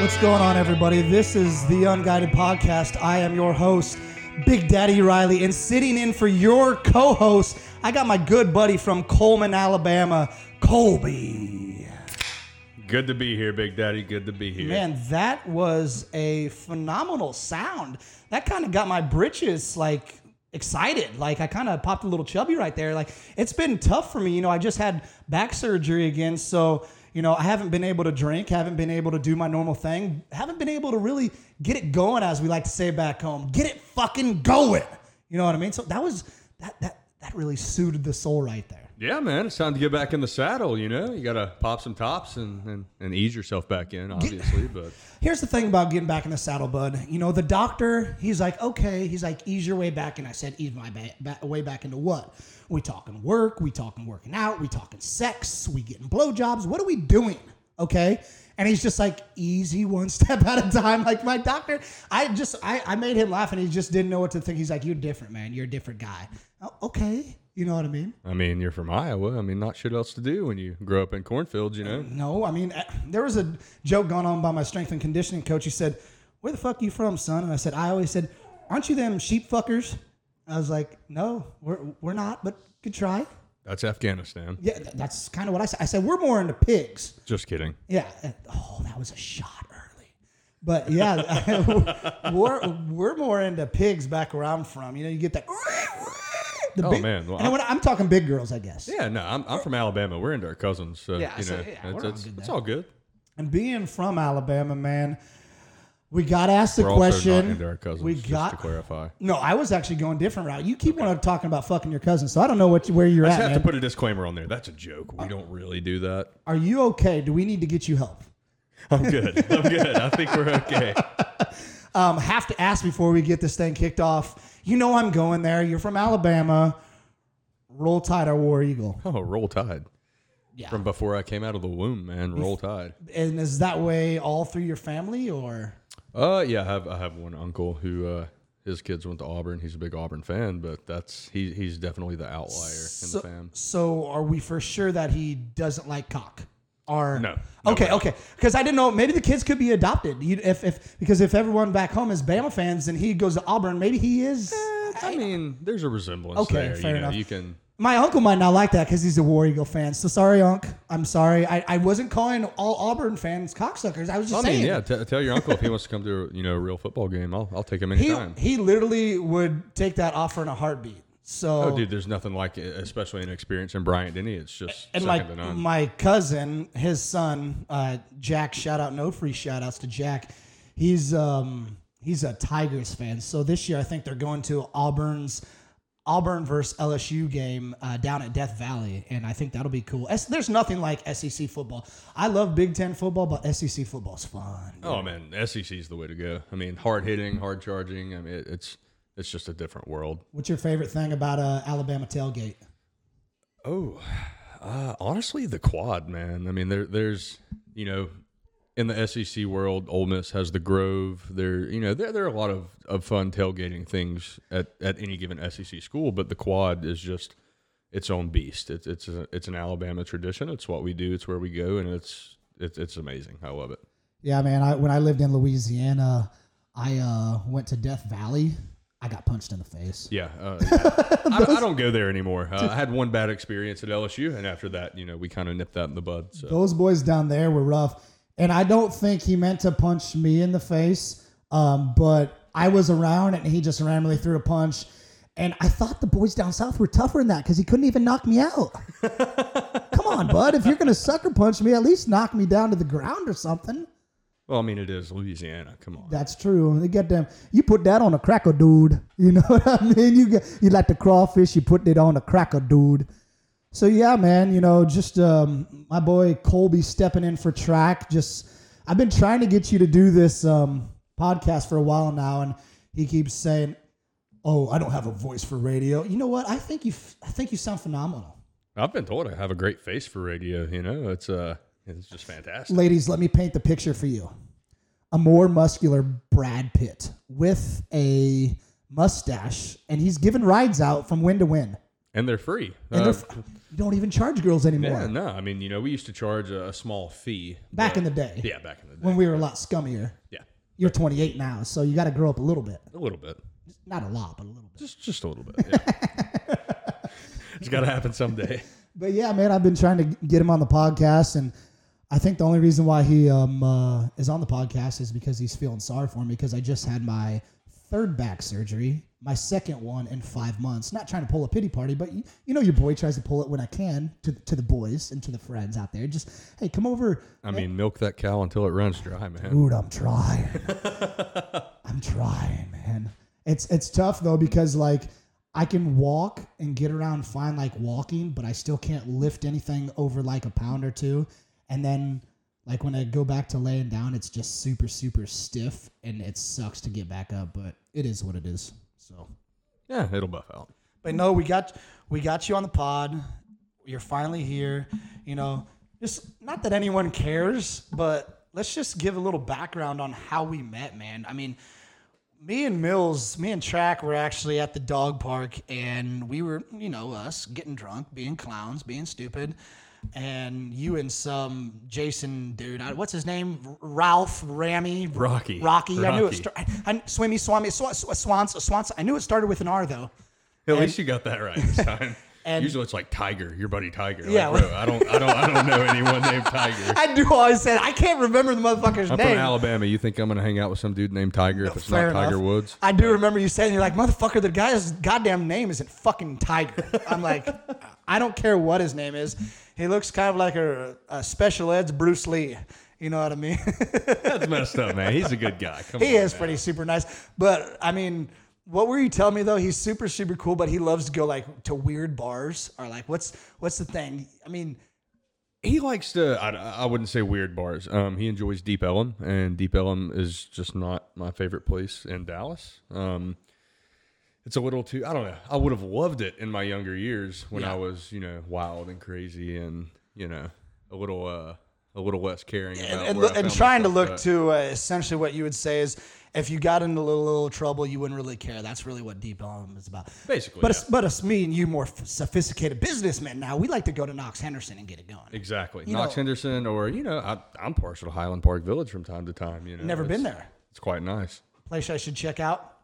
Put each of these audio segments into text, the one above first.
What's going on, everybody? This is the Unguided Podcast. I am your host, Big Daddy Riley, and sitting in for your co host, I got my good buddy from Cullman, Alabama, Colby. Good to be here, Big Daddy. Good to be here. Man, that was a phenomenal sound. That kind of got my britches like excited. Like I kind of popped a little chubby right there. Like it's been tough for me. You know, I just had back surgery again, so you know, I haven't been able to drink, haven't been able to do my normal thing, haven't been able to really get it going, as we like to say back home. Get it fucking going. You know what I mean? So that was that that that really suited the soul right there. Yeah, man. It's time to get back in the saddle. You know, you got to pop some tops and, and, and ease yourself back in, obviously. But Here's the thing about getting back in the saddle, bud. You know, the doctor, he's like, okay, he's like, ease your way back. And I said, ease my ba- ba- way back into what? We talking work, we talking working out, we talking sex, we getting blowjobs. What are we doing? Okay. And he's just like, easy one step at a time. Like my doctor, I just, I, I made him laugh and he just didn't know what to think. He's like, you're different, man. You're a different guy. Oh, okay. You know what I mean? I mean, you're from Iowa. I mean, not shit else to do when you grow up in cornfields, you know. No, I mean, eh, there was a joke going on by my strength and conditioning coach. He said, Where the fuck are you from, son? And I said, I always said, Aren't you them sheep fuckers? I was like, No, we're, we're not, but good try. That's Afghanistan. Yeah, th- that's kind of what I said. I said, We're more into pigs. Just kidding. Yeah. eh, Oh, that was a shot early. But yeah, we're, we're more into pigs back where I'm from. You know, you get that. The Oh, big- man. Well, and when I'm talking big girls, I guess. Yeah, no, I'm, I'm from Alabama. We're into our cousins, so Yeah, you so, know, yeah, it's, we're all it's, good it's all good. And being from Alabama, man, we got asked the We're question. not into our cousins. we just got to clarify. no. I was actually going different route. You keep on talking about fucking your cousin, so I don't know what you- where you're I at. just have man. to put a disclaimer on there. That's a joke. We don't really do that. Are you okay? Do we need to get you help? I'm good. I'm good. I think we're okay. Um, have to ask before we get this thing kicked off. You know I'm going there. You're from Alabama. Roll Tide or War Eagle. Oh, roll tide. Yeah. From before I came out of the womb, man. Roll tide. And is that way all through your family, or Uh, yeah, I have I have one uncle who uh, his kids went to Auburn. He's a big Auburn fan, but that's he he's definitely the outlier in the fam. so? Are we for sure that he doesn't like cock? Or No. No okay, way. okay. Because I didn't know. Maybe the kids could be adopted. You, if if because if everyone back home is Bama fans and he goes to Auburn, maybe he is. Eh, I mean, there's a resemblance Okay, there. fair you know, enough. you can. My uncle might not like that because he's a War Eagle fan. So sorry, Unc. I'm sorry. I, I wasn't calling all Auburn fans cocksuckers. I was just I saying. mean, yeah. T- tell your uncle if he wants to come to a, you know a real football game, I'll I'll take him He, anytime. he literally would take that offer in a heartbeat. So oh, dude, there's nothing like it, especially an experience in Bryant Denny. It's just and second my to none. my cousin, his son, uh, Jack. Shout out, no free shout outs to Jack. He's um he's a Tigers fan. So this year, I think they're going to Auburn's Auburn versus LSU game uh, down at Death Valley, and I think that'll be cool. S- there's nothing like SEC football. I love Big Ten football, but SEC football's fun. oh man, SEC is the way to go. I mean, hard hitting, hard charging. I mean, it, it's it's just a different world. What's your favorite thing about uh, Alabama tailgate? Oh, uh, honestly, the quad, man. I mean, there, there's, you know, in the SEC world, Ole Miss has the Grove. There, you know, there, there are a lot of, of fun tailgating things at, at any given SEC school, but the quad is just its own beast. It's it's a, it's an Alabama tradition. It's what we do. It's where we go, and it's it's it's amazing. I love it. Yeah, man. I, when I lived in Louisiana, I uh, went to Death Valley. I got punched in the face. Yeah, uh. I, I don't go there anymore. Uh, I had one bad experience at LSU, and after that, you know, we kind of nipped that in the bud. So. Those boys down there were rough, and I don't think he meant to punch me in the face. Um, but I was around, and he just randomly threw a punch. And I thought the boys down south were tougher than that because he couldn't even knock me out. Come on, bud. If you're gonna sucker punch me, at least knock me down to the ground or something. Well, I mean, it is Louisiana. Come on. That's true. They get them. You put that on a cracker, dude. You know what I mean? You get you like the crawfish. You put it on a cracker, dude. So yeah, man. You know, just um, my boy Colby stepping in for track. Just I've been trying to get you to do this um, podcast for a while now, and he keeps saying, "Oh, I don't have a voice for radio." You know what? I think you. I think you sound phenomenal. I've been told I have a great face for radio. You know, it's uh, it's just fantastic. Ladies, let me paint the picture for you. A more muscular Brad Pitt with a mustache, and he's giving rides out from win to win. and they're free. And Uh, they're f- you don't even charge girls anymore. yeah, no, I mean, you know, we used to charge a, a small fee Back but- in the day, Yeah, back in the day. when we were a lot scummier. yeah, You're 28 now, so you got to grow up a little bit. a little bit, Not a lot, but a little bit. just just a little bit. Yeah, it's got to happen someday. But yeah, man, I've been trying to get him on the podcast, and I think the only reason why he um, uh, is on the podcast is because he's feeling sorry for me because I just had my third back surgery, my second one in five months. Not trying to pull a pity party, but you, you know your boy tries to pull it when I can to to the boys and to the friends out there. Just hey, come over. I mean, milk that cow until it runs dry, man. Dude, I'm trying. I'm trying, man. It's it's tough though because like I can walk and get around fine like walking, but I still can't lift anything over like a pound or two. And then like when I go back to laying down, it's just super super stiff and it sucks to get back up, but it is what it is. So Yeah, it'll buff out. but no, we got we got you on the pod. You're finally here. You know, just not that anyone cares, but let's just give a little background on how we met, man. I mean, me and Mills, me and Track were actually at the dog park, and we were, you know, us getting drunk, being clowns, being stupid. And you and some Jason dude, what's his name? Ralph, Rammy, Rocky. Rocky. I knew it. Rocky. Start, I, Swimmy, Swami, Sw- Sw- Swans, Swans. I knew it started with an R though. At least you got that right this time. and- Usually it's like Tiger, your buddy Tiger. Like, Yeah. bro, I don't, I don't, I don't know anyone named Tiger. I do always say I can't remember the motherfucker's I'm name. from Alabama. You think I'm gonna hang out with some dude named Tiger if it's not Fair Tiger. Woods? I do remember you saying you're like motherfucker. The guy's goddamn name isn't fucking Tiger. I'm like, I don't care what his name is. He looks kind of like a, a special ed's Bruce Lee. You know what I mean? That's messed up, man. He's a good guy. Come he on, is man. pretty super nice. But I mean, what were you telling me though? He's super super cool, but he loves to go like to weird bars or like what's what's the thing? I mean, He likes to. I, I wouldn't say weird bars. Um, he enjoys Deep Ellum, and Deep Ellum is just not my favorite place in Dallas. Um, it's a little too. I don't know. I would have loved it in my younger years when Yeah. I was, you know, wild and crazy, and you know, a little, uh, a little less caring about and, and, and trying to look at. to uh, essentially what you would say is if you got into a little, little trouble, you wouldn't really care. That's really what Deep Ellum is about. Basically, But yeah. but it's me and you, more f- sophisticated businessmen. Now we like to go to Knox Henderson and get it going. Exactly. You Knox know- Henderson, or you know, I, I'm partial to Highland Park Village from time to time. You know, Never been there. It's quite nice. Place I should check out.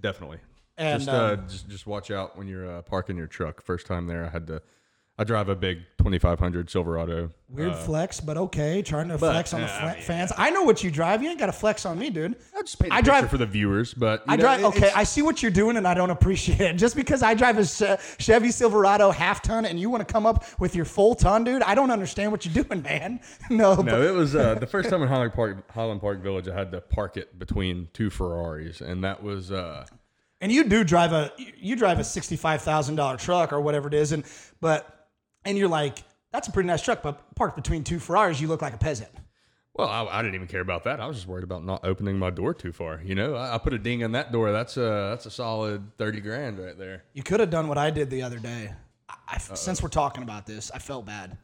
Definitely. And, just, uh, um, just just watch out when you're uh, parking your truck. First time there, I had to. I drive a big 2500 Silverado. Weird flex, but okay. Trying to Uh, but, flex on the uh, I mean, fans. I know what you drive. You ain't got to flex on me, dude. I just paint I drive- for the viewers, but you I know, drive. it- Okay, I see what you're doing, and I don't appreciate it. Just because I drive a Chevy Silverado half ton, and you want to come up with your full ton, dude, I don't understand what you're doing, man. No, but no, it was uh, the first time in Highland Park, Highland Park Village. I had to park it between two Ferraris, and that was uh, And you do drive a you drive a sixty five thousand dollar truck or whatever it is, and but and you're like that's a pretty nice truck, but parked between two Ferraris, you look like a peasant. well, I, I didn't even care about that. I was just worried about not opening my door too far. You know, I, I put a ding on that door. That's a that's a solid thirty grand right there. You could have done what I did the other day. I, since we're talking about this, I felt bad.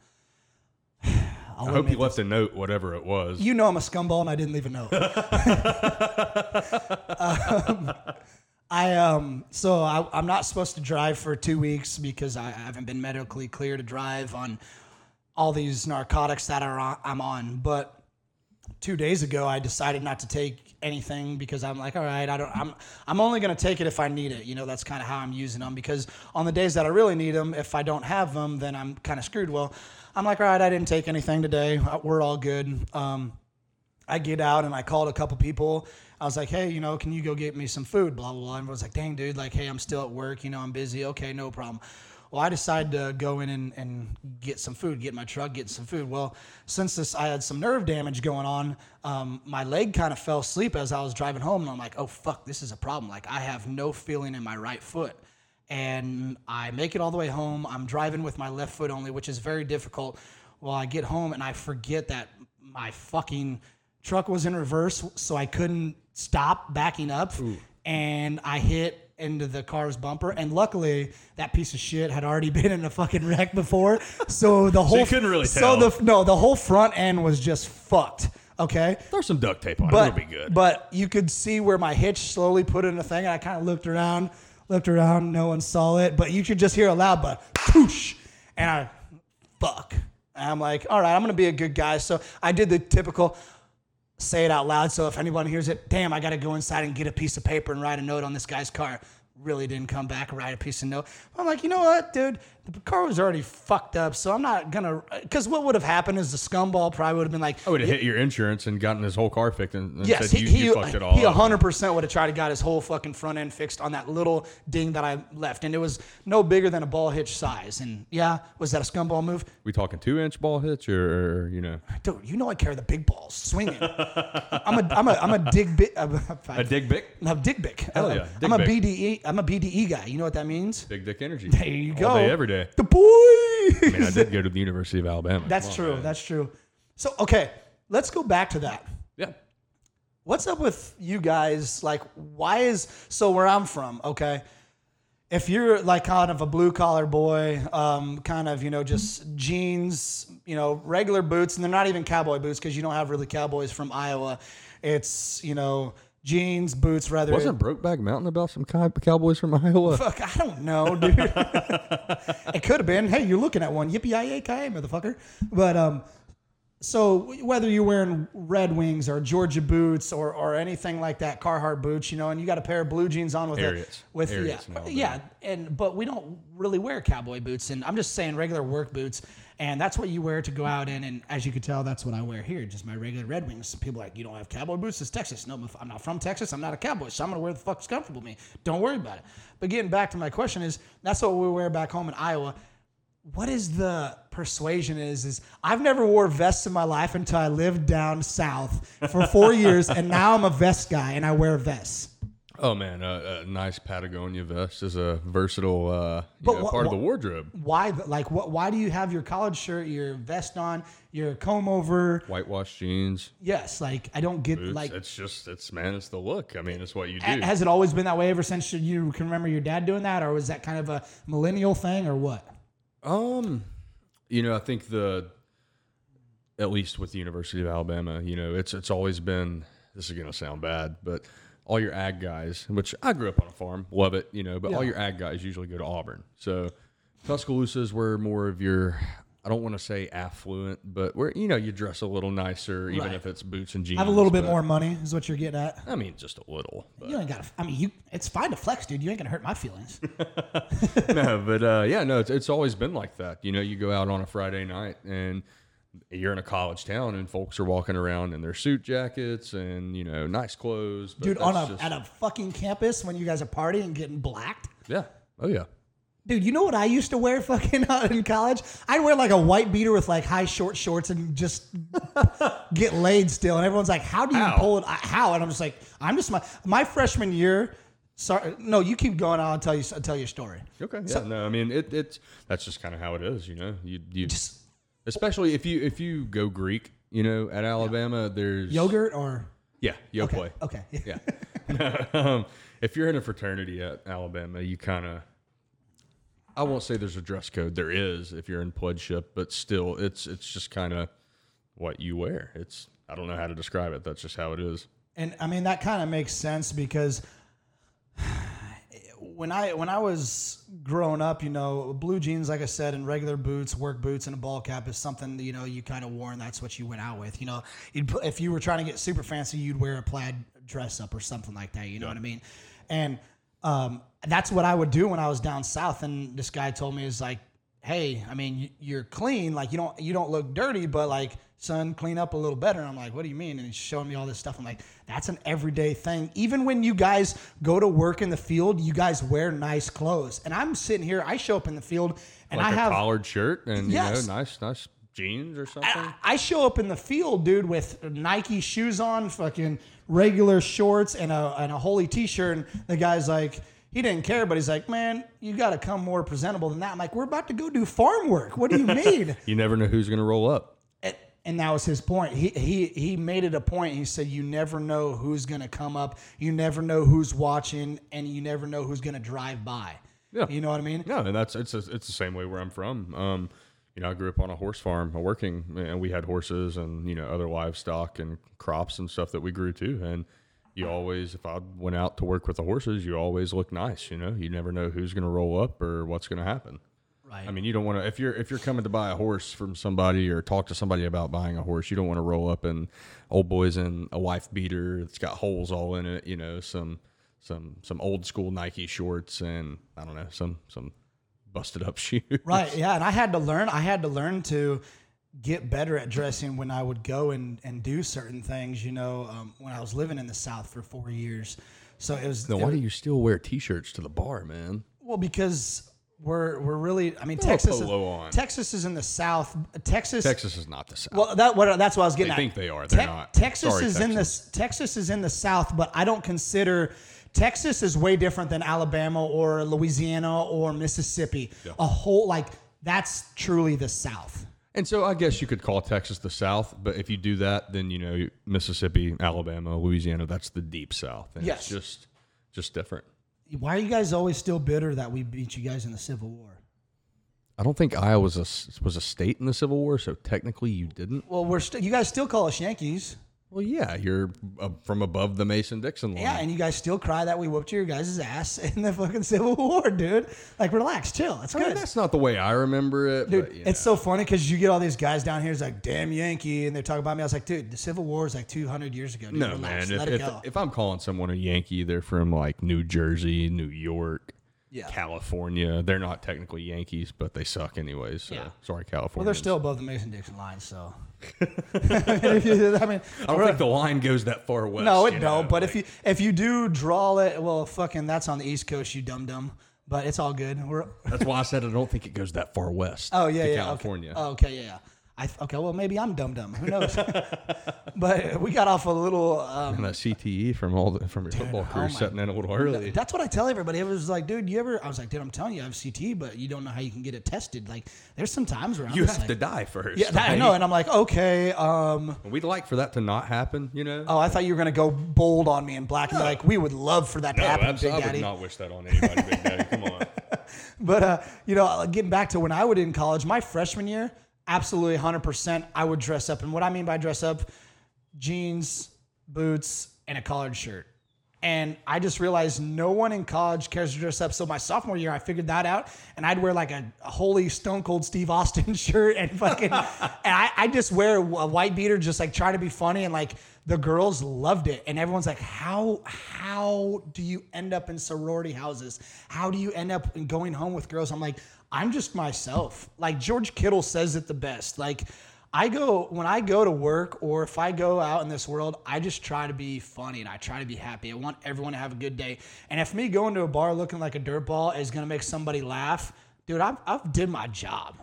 I hope you left a note, whatever it was. You know I'm a scumball and I didn't leave a note. um, I um so I, I'm not supposed to drive for two weeks because I, haven't been medically clear to drive on all these narcotics that are on, I'm on. But two days ago I decided not to take anything because I'm like, all right, I don't, I'm, I'm only gonna take it if I need it. You know, that's kind of how I'm using them because on the days that I really need them, if I don't have them, then I'm kind of screwed. Well, I'm like, all right, I didn't take anything today. We're all good. Um, I get out and I called a couple people. I was like, hey, you know, can you go get me some food? Blah, blah, blah. And I was like, dang, dude, like, hey, I'm still at work. You know, I'm busy. Okay, no problem. Well, I decided to go in and, and get some food, get my truck, get some food. Well, since this, I had some nerve damage going on. Um, my leg kind of fell asleep as I was driving home. And I'm like, oh, fuck, this is a problem. Like, I have no feeling in my right foot and I make it all the way home. I'm driving with my left foot only, which is very difficult. Well, I get home and I forget that my fucking truck was in reverse, so I couldn't stop backing up, and I hit into the car's bumper. And luckily, that piece of shit had already been in a fucking wreck before, so the whole couldn't really So tell. the no, the whole front end was just fucked. Okay. Throw some duct tape on But, it. It'll be good. But you could see where my hitch slowly put in a thing, and I kind of looked around. looked around, no one saw it, but you could just hear a loud but poosh, and I fuck. And I'm like, all right, I'm gonna be a good guy. So I did the typical say it out loud. So if anyone hears it, damn, I gotta go inside and get a piece of paper and write a note on this guy's car. Really didn't come back write a piece of note. I'm like, you know what, dude? The car was already fucked up, so I'm not gonna. Because what would have happened is the scumball probably would have been like, I would have hit your insurance and gotten his whole car fixed and, and Yes, said he, you, he, you fucked it all he up. 100% would have tried to got his whole fucking front end fixed on that little ding that I left. And it was no bigger than a ball hitch size. And yeah, was that a scumball move? We talking two inch ball hits or, or, you know Dude, you know I carry the big balls swinging. I'm a, I'm a, I'm a dig bit. A dig big No, dig big. Hell yeah, I'm a. BDE. I'm a BDE guy. You know what that means? big dick energy. There you go. All day, every day. The boy. I mean, I did go to the University of Alabama. That's Come on, true. man. That's true. So okay, let's go back to that. yeah. what's up with you guys? Like, why is so where I'm from? Okay, if you're like kind of a blue collar boy, um, kind of you know just jeans, you know, regular boots, and they're not even cowboy boots because you don't have really cowboys from Iowa. It's you know jeans, boots, rather. Wasn't Brokeback Mountain about some cow- cowboys from Iowa? Fuck, I don't know, dude. it could have been. Hey, you're looking at one. Yippee ki yay, motherfucker. But um, so whether you're wearing Red Wings or Georgia boots or or anything like that, Carhartt boots, you know, and you got a pair of blue jeans on with Harriets. it, with Harriets yeah, yeah, and but we don't really wear cowboy boots, and I'm just saying regular work boots. And that's what you wear to go out in, and as you can tell, that's what I wear here, just my regular Red Wings. People are like, you don't have cowboy boots? It's Texas. No, I'm not from Texas. I'm not a cowboy, so I'm gonna wear the fuck's comfortable me. Don't worry about it. But getting back to my question is, that's what we wear back home in Iowa what is the persuasion is is I've never wore vests in my life until I lived down south for four years, and now I'm a vest guy and I wear vests. Oh man, a, a nice Patagonia vest is a versatile uh, know, what- part of the wardrobe. Why? Like, what? Why do you have your college shirt, your vest on, your comb over? Whitewash jeans, Yes, like I don't get boots. like. it's just it's man, it's the look. I mean, it's what you do. ha- Has it always been that way ever since you can remember your dad doing that, or was that kind of a millennial thing, or what? Um, you know, I think the at least with the University of Alabama, you know, it's it's always been. This is gonna sound bad, but all your ag guys, which I grew up on a farm, love it, you know, but all your ag guys usually go to Auburn. So Tuscaloosa's were more of your. I don't want to say affluent, but where you know you dress a little nicer, even Right. if it's boots and jeans. Have a little bit but- more money, is what you're getting at. I mean, just a little. But. You ain't got. to I mean, you. It's fine to flex, dude. You ain't gonna hurt my feelings. no, but uh, yeah, no, it's, it's always been like that. You know, you go out on a Friday night and you're in a college town, and folks are walking around in their suit jackets and you know nice clothes. But dude, on a just- at a fucking campus when you guys are partying and getting blacked. yeah, oh yeah, Dude, you know what I used to wear fucking uh, in college? I'd wear like a white beater with like high short shorts and just get laid still. And everyone's like, "How do you pull it? How?" And I'm just like, "I'm just my my freshman year." Sorry, no, you keep going. I'll tell you. I'll tell your story. okay, yeah. no, I mean it, it's that's just kind of how it is. You know, you you Just especially if you if you go Greek, you know, at Alabama, there's yogurt or yeah, yo okay, play. okay. Yeah. um, if you're in a fraternity at Alabama, you kind of. I won't say there's a dress code. There is if you're in pledgeship, but still, it's it's just kind of what you wear. It's I don't know how to describe it. That's just how it is. And I mean that kind of makes sense because when I when I was growing up, you know, blue jeans, like I said, and regular boots, work boots, and a ball cap is something that, you know you kind of wore, and that's what you went out with. You know, you'd, put- if you were trying to get super fancy, you'd wear a plaid dress up or something like that. You know what I mean? And um, that's what I would do when I was down south. And this guy told me is like, hey, I mean, you- you're clean. Like you don't you don't look dirty, but like, son, clean up a little better. And I'm like, what do you mean? And he's showing me all this stuff. I'm like, that's an everyday thing. Even when you guys go to work in the field, you guys wear nice clothes. And I'm sitting here, I show up in the field, and Like I a have collared shirt and Yes. you know nice nice jeans or something. I, I show up in the field, dude, with Nike shoes on, fucking regular shorts, and a and a holy t-shirt. And the guy's like, he didn't care, but he's like, man, you got to come more presentable than that. I'm like, we're about to go do farm work. What do you mean? you never know who's gonna roll up. And, that was his point. He he he made it a point. He said, you never know who's gonna come up. You never know who's watching, and you never know who's gonna drive by. Yeah. You know what I mean? No, and that's it's it's the same way where I'm from. Um, you know, I grew up on a horse farm, working, and we had horses and you know other livestock and crops and stuff that we grew too. And you always, if I went out to work with the horses, you always look nice. You know, you never know who's going to roll up or what's going to happen. Right. I mean, you don't want to if you're if you're coming to buy a horse from somebody or talk to somebody about buying a horse, you don't want to roll up in old boys in a wife beater that's got holes all in it. You know, some some some old school Nike shorts and I don't know some some busted up shoes. Right. Yeah. And I had to learn. I had to learn to get better at dressing when I would go and, and do certain things. You know, um, when I was living in the South for four years, so it was. Then it why was- do you still wear t-shirts to the bar, man? well, because we're we're really. I mean, Texas. Is, on. Texas is in the South. Texas. Texas is not the South. Well, that what that's what I was getting They at. think they are. They're not. Texas Sorry, is in the Texas is in the South, but I don't consider Texas is way different than Alabama or Louisiana or Mississippi. A whole like that's truly the South. And so I guess you could call Texas the South, but if you do that, then you know Mississippi, Alabama, Louisiana, that's the deep South. And Yes. it's just just different. Why are you guys always still bitter that we beat you guys in the Civil War? I don't think Iowa was a was a state in the Civil War, so technically you didn't. Well, we're st- you guys still call us Yankees. Well, yeah, you're uh, from above the Mason Dixon line. Yeah, and you guys still cry that we whooped your guys' ass in the fucking Civil War, dude. Like, relax, chill. It's I mean, good. that's not the way I remember it, Dude, but, it's know. so funny because you get all these guys down here. It's like, damn Yankee, and they talk about me. I was like, dude, the Civil War is like 200 years ago. Dude. no Relax, man. If, let it if, go. if I'm calling someone a Yankee, they're from like New Jersey, New York, Yeah. California. They're not technically Yankees, but they suck anyways. So Yeah. sorry, California. well, they're still above the Mason Dixon line, so. I mean, I don't think the line goes that far west. no, it don't. know, But like- if you if you do draw it, well, fucking, that's on the East Coast, you dum dum. But it's all good. We're That's why I said I don't think it goes that far west. Oh yeah, yeah, California. Okay. Oh, okay, yeah, yeah. I th- okay, well maybe I'm dumb dumb. Who knows? but we got off a little. Um, and that CTE from all the, from your football oh career my- setting in a little early. that's what I tell everybody. It was like, dude, you ever? I was like, dude, I'm telling you, I have CT, but you don't know how you can get it tested. Like, there's some times where I'm You just have to die first. yeah, that, I know, and I'm like, okay. Um, We'd like for that to not happen, you know. oh, I thought you were gonna go bold on me and black and be like, we would love for that to no, happen, abs- Big I would Daddy. not wish that on anybody, Big Daddy. Come on. But uh, you know, getting back to when I would in college, my freshman year, absolutely 100%, I would dress up. And what I mean by dress up, jeans, boots, and a collared shirt. And I just realized no one in college cares to dress up. So my sophomore year, I figured that out, and I'd wear like a, a holy Stone Cold Steve Austin shirt and fucking, and I, I just wear a white beater, just like try to be funny, and like the girls loved it, and everyone's like, how how do you end up in sorority houses? How do you end up going home with girls? I'm like, I'm just myself. Like George Kittle says it the best. Like I go when I go to work or if I go out in this world, I just try to be funny and I try to be happy. I want everyone to have a good day. And if me going to a bar looking like a dirtball is gonna make somebody laugh, dude, I've, I've did my job.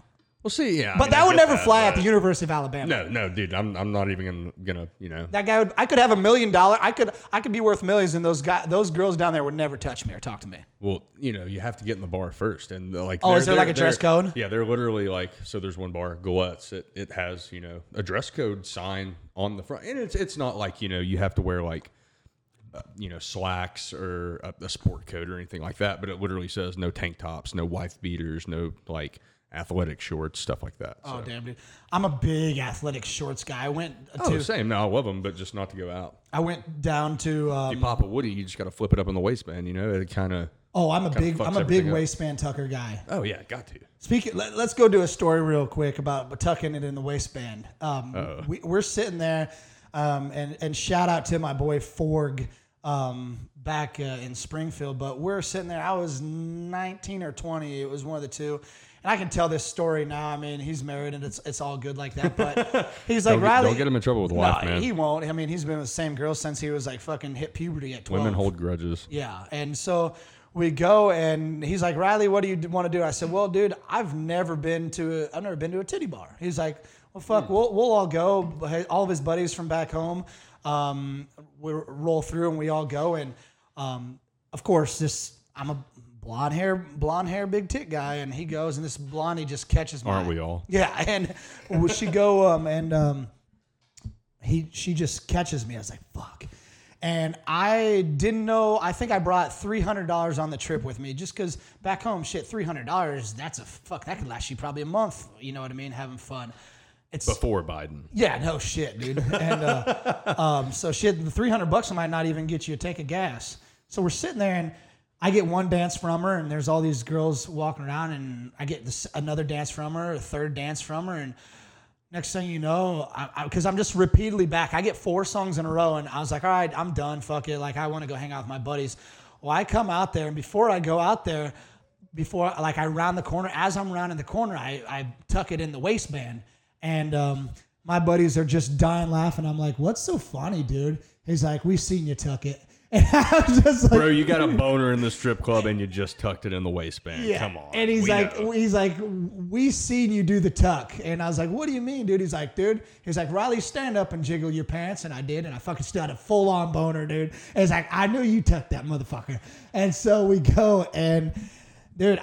We'll see. Yeah, I But mean, that I would get never that, fly at but- the University of Alabama. No, no, dude. I'm, I'm not even gonna, gonna, you know. That guy would. I could have a million dollar. I could. I could be worth millions, and those guy, those girls down there would never touch me or talk to me. Well, you know, you have to get in the bar first, and uh, like. Oh, they're- is there like a dress they're- code? Yeah, they're literally like. So there's one bar, Gallettes. It it has you know a dress code sign on the front, and it's it's not like you know you have to wear like. Uh, you know, slacks or a, a sport coat or anything like that, but it literally says no tank tops, no wife beaters, no like athletic shorts, stuff like that. Oh so. damn, dude! I'm a big athletic shorts guy. I went Oh, to. same. No, I love them, but just not to go out. I went down to. You Um, pop a woody, you just got to flip it up in the waistband. You know, it kind of. oh, I'm a big. I'm a big up. waistband tucker guy. Oh yeah, got to. Speaking, let, us go do a story real quick about tucking it in the waistband. Um, we, we're sitting there, um, and and shout out to my boy Forg um, back uh, in Springfield. But we're sitting there. I was 19 or 20. It was one of the two. And I can tell this story now. I mean, he's married and it's it's all good like that. But he's like Don't get- Riley. don't get him in trouble with no, wife, man. he won't. I mean, he's been with the same girl since he was like fucking hit puberty at 12. Women hold grudges. Yeah. And so we go and he's like, Riley, what do you want to do? I said, well, dude, I've never been to a, I've never been to a titty bar. He's like, well, fuck, we'll, we'll all go. All of his buddies from back home, um, we roll through and we all go. And, um, of course, this, I'm a blonde hair, blonde hair, big tit guy. And he goes and this blondie just catches my, Aren't we all? yeah. And we she go, um, and, um, he she just catches me. I was like, fuck. And I didn't know. I think I brought three hundred dollars on the trip with me, just because back home, shit, three hundred dollars. That's a fuck. That could last you probably a month. You know what I mean? Having fun. it's Before Biden. yeah, no shit, dude. And uh, um, so shit, the three hundred bucks might not even get you a tank of gas. So we're sitting there, and I get one dance from her, and there's all these girls walking around, and I get this, another dance from her, a third dance from her, and next thing you know, because I'm just repeatedly back. I get four songs in a row, and I was like, all right, I'm done. Fuck it. Like I want to go hang out with my buddies. Well, I come out there, and before I go out there, before like I round the corner, as I'm rounding the corner, I, I tuck it in the waistband, and um, my buddies are just dying laughing. I'm like, what's so funny, dude? He's like, we've seen you tuck it. And I'm just like, Bro, you got a boner in the strip club and you just tucked it in the waistband. Yeah. Come on. And he's We like, know. he's like, we seen you do the tuck. And I was like, what do you mean, dude? He's like, dude, he's like, Riley, stand up and jiggle your pants. And I did. And I fucking still had a full on boner, dude. And he's like, I knew you tucked that motherfucker. And so we go and, dude,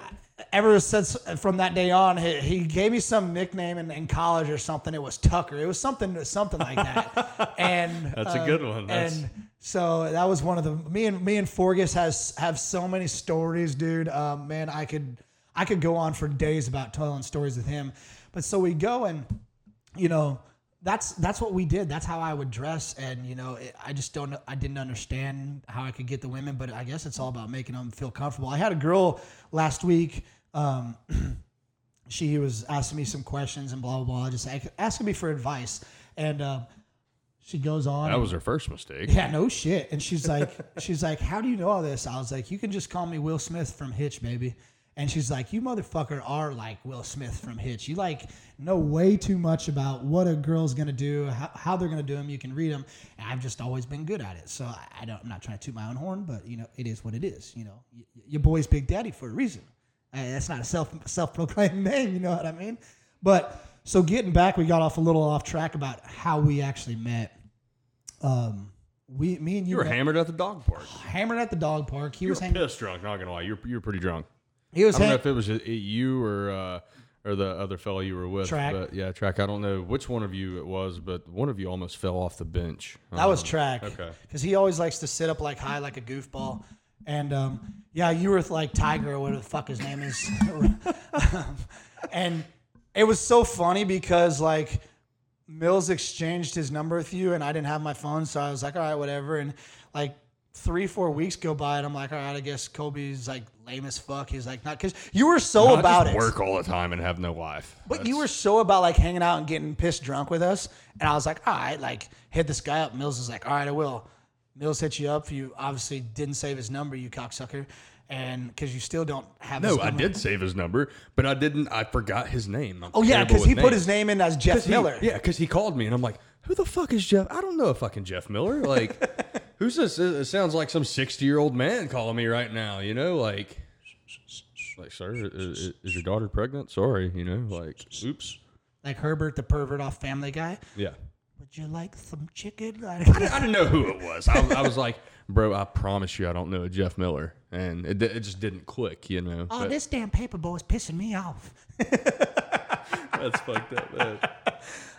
ever since from that day on, he, he gave me some nickname in, in college or something. It was Tucker. It was something, something like that. and That's a uh, good one. That's- and so that was one of the me and me and Forgus has have so many stories, dude. Um, man, I could I could go on for days about telling stories with him. But so we go and you know that's that's what we did. That's how I would dress, and you know it, I just don't I didn't understand how I could get the women, but I guess it's all about making them feel comfortable. I had a girl last week. Um, she was asking me some questions and blah blah blah, just asking me for advice, and um, she goes on. that was her first mistake. Yeah, no shit. And she's like, she's like, how do you know all this? I was like, you can just call me Will Smith from Hitch, baby. And she's like, you motherfucker are like Will Smith from Hitch. You like know way too much about what a girl's gonna do, how, how they're gonna do them. You can read them. And I've just always been good at it. So I, I don't. I'm not trying to toot my own horn, but you know, it is what it is. You know, y- your boy's Big Daddy for a reason. Uh, that's not a self self proclaimed name. You know what I mean? But so getting back, we got off a little off track about how we actually met. Um, we, me and you, You were met- hammered at the dog park. hammered at the dog park. He You was were hanging. pissed drunk, not gonna lie. You're you're pretty drunk. He was I don't know if it was you or uh, or the other fellow you were with. Track. But yeah, track. I don't know which one of you it was, but one of you almost fell off the bench. That was Um, track. Okay. Because he always likes to sit up like high like a goofball. And um, yeah, you were with like Tiger or whatever the fuck his name is. and it was so funny because like Mills exchanged his number with you and I didn't have my phone. So I was like, all right, whatever. And like three, four weeks go by and I'm like, all right, I guess Colby's like lame as fuck. He's like, not because you were so No, about it. work all the time and have no life. But you were so about like hanging out and getting pissed drunk with us, and I was like, all right, like hit this guy up. Mills is like, all right, I will. Mills hit you up. You obviously didn't save his number, you cocksucker, and because you still don't have. his No, I did save his number, but I didn't. I forgot his name. I'm Oh yeah, because he put his name in as Jeff 'Cause he- Miller. yeah, because he called me and I'm like, who the fuck is Jeff? I don't know a fucking Jeff Miller. Like, who's this? It sounds like some 60 year old man calling me right now. You know, like, like, sir, is, is your daughter pregnant? Sorry, you know, like, oops. Like Herbert the pervert off Family Guy. Yeah. Would you like some chicken? I didn't, I didn't know who it was. I, I was like, bro, I promise you, I don't know Jeff Miller, and it, it just didn't click. You know, oh, But this damn paper boy is pissing me off. that's fucked up. Man.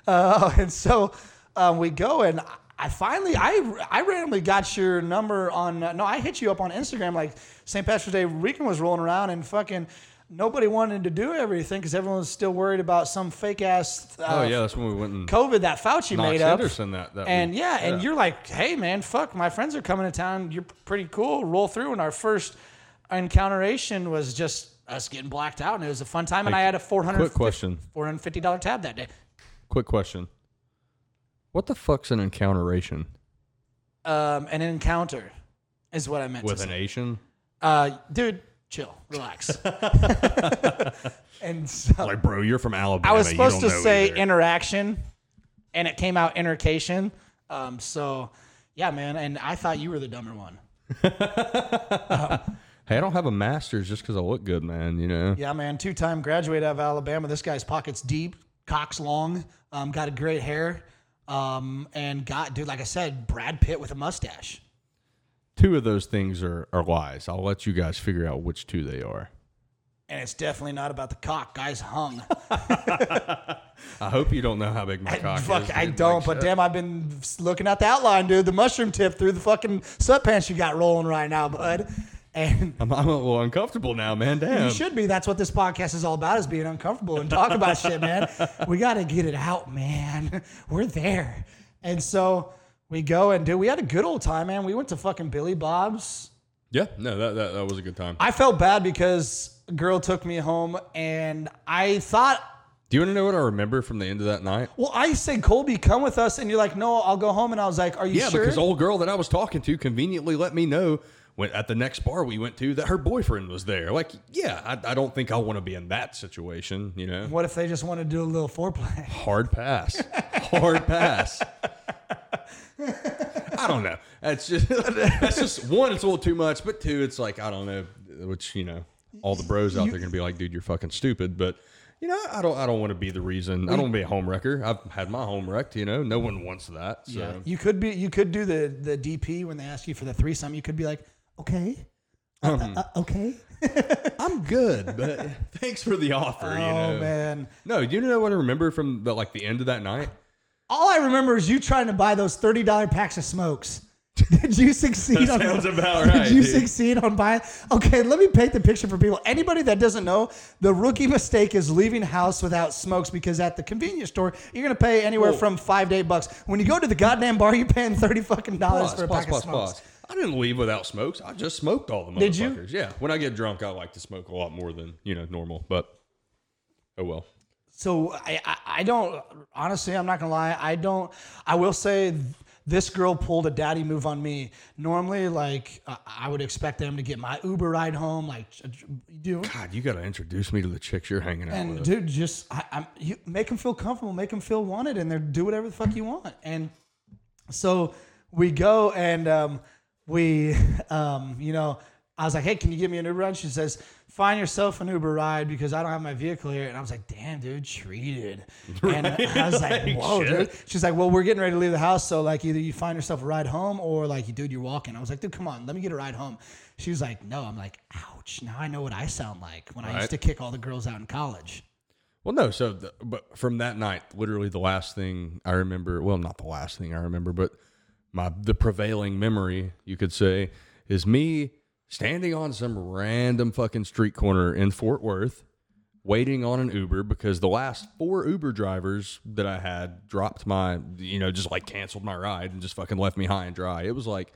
Uh, and so um, we go, and I finally, I, I randomly got your number on. Uh, no, I hit you up on Instagram like St. Patrick's Day weekend was rolling around, and fucking nobody wanted to do everything because everyone was still worried about some fake ass. Uh, Oh yeah, that's when we went and COVID that Fauci Knox made up. Henderson that that And week. yeah, and you're like, hey man, fuck, my friends are coming to town. You're pretty cool. Roll through. And our first encounteration was just us getting blacked out, and it was a fun time. And I had a four hundred quick question. four hundred fifty dollar tab that day. Quick question. What the fuck's an encounteration Um, an encounter is what I meant with to an say. Asian? Uh, dude, chill, relax. and so Like, bro, you're from Alabama. I was supposed to say either. interaction, and it came out intercation. Um, so yeah, man, and I thought you were the dumber one. hey, I don't have a master's just because I look good, man. You know. Yeah, man, two time graduate out of Alabama. This guy's pockets deep, cocks long, um, got a great hair, um, and got dude, like I said, Brad Pitt with a mustache. Two of those things are, are lies. I'll let you guys figure out which two they are. And it's definitely not about the cock. Guys hung. I hope you don't know how big my cock Fuck, is. I don't. Like, but shit. damn, I've been looking at the outline, dude. The mushroom tip through the fucking sweatpants you got rolling right now, bud. And I'm, I'm a little uncomfortable now, man. Damn. you should be. That's what this podcast is all about: is being uncomfortable and talk about shit, man. We got to get it out, man. We're there. And so we go and do. We had a good old time, man. We went to fucking Billy Bob's. Yeah, no, that, that that was a good time. I felt bad because a girl took me home, and I thought Do you want to know what I remember from the end of that night? Well, I said, Colby, come with us. And you're like, no, I'll go home. And I was like, are you Yeah, sure? because old girl that I was talking to conveniently let me know when at the next bar we went to that her boyfriend was there. Like, yeah, I, I don't think I want to be in that situation. You know, what if they just want to do a little foreplay? hard pass, hard pass. I don't know. That's just that's just one. It's a little too much, but two, it's like I don't know. Which you know, all the bros out there gonna be like, dude, you're fucking stupid. But you know, I don't. I don't want to be the reason. I don't want to be a home wrecker. I've had my home wrecked. You know, no one wants that. So. You could be, you could do the, the DP when they ask you for the threesome. You could be like, okay. Uh, uh, uh, okay. I'm good, but thanks for the offer. Oh, you know, man. No, do you know what I remember from the like the end of that night? All I remember is you trying to buy those $30 packs of smokes. Did you succeed That on sounds about right, Did you dude. succeed on buying? Okay, let me paint the picture for people. Anybody that doesn't know, the rookie mistake is leaving house without smokes because at the convenience store you're gonna pay anywhere Well- from five to eight bucks. When you go to the goddamn bar, you're paying thirty fucking dollars Pause, for a pause, pack pause, of smokes. I didn't leave without smokes. I just smoked all the motherfuckers. Did you? Yeah. When I get drunk, I like to smoke a lot more than you know normal. But oh well. So I, I, I don't honestly. I'm not gonna lie. I don't. I will say this girl pulled a daddy move on me. Normally, like uh, I would expect them to get my Uber ride home. Like, do God, you got to introduce me to the chicks you're hanging out and with. dude, just I, I'm you make them feel comfortable, make them feel wanted, and they do whatever the fuck you want. And so we go and um, we, um, you know, I was like, hey, can you give me an Uber ride? She says, find yourself an Uber ride because I don't have my vehicle here. And I was like, damn, dude, treated. And I was like, whoa, dude. She's like, well, we're getting ready to leave the house. So, like, either you find yourself a ride home or, like, dude, you're walking. I was like, dude, come on, let me get a ride home. She was like, no. I'm like, ouch. Now I know what I sound like when I used to kick all the girls out in college. Well, no. So, the, but from that night, literally the last thing I remember. Well, not the last thing I remember, but my the prevailing memory, you could say, is me standing on some random fucking street corner in Fort Worth, waiting on an Uber because the last four Uber drivers that I had dropped my, you know, just like canceled my ride and just fucking left me high and dry. It was like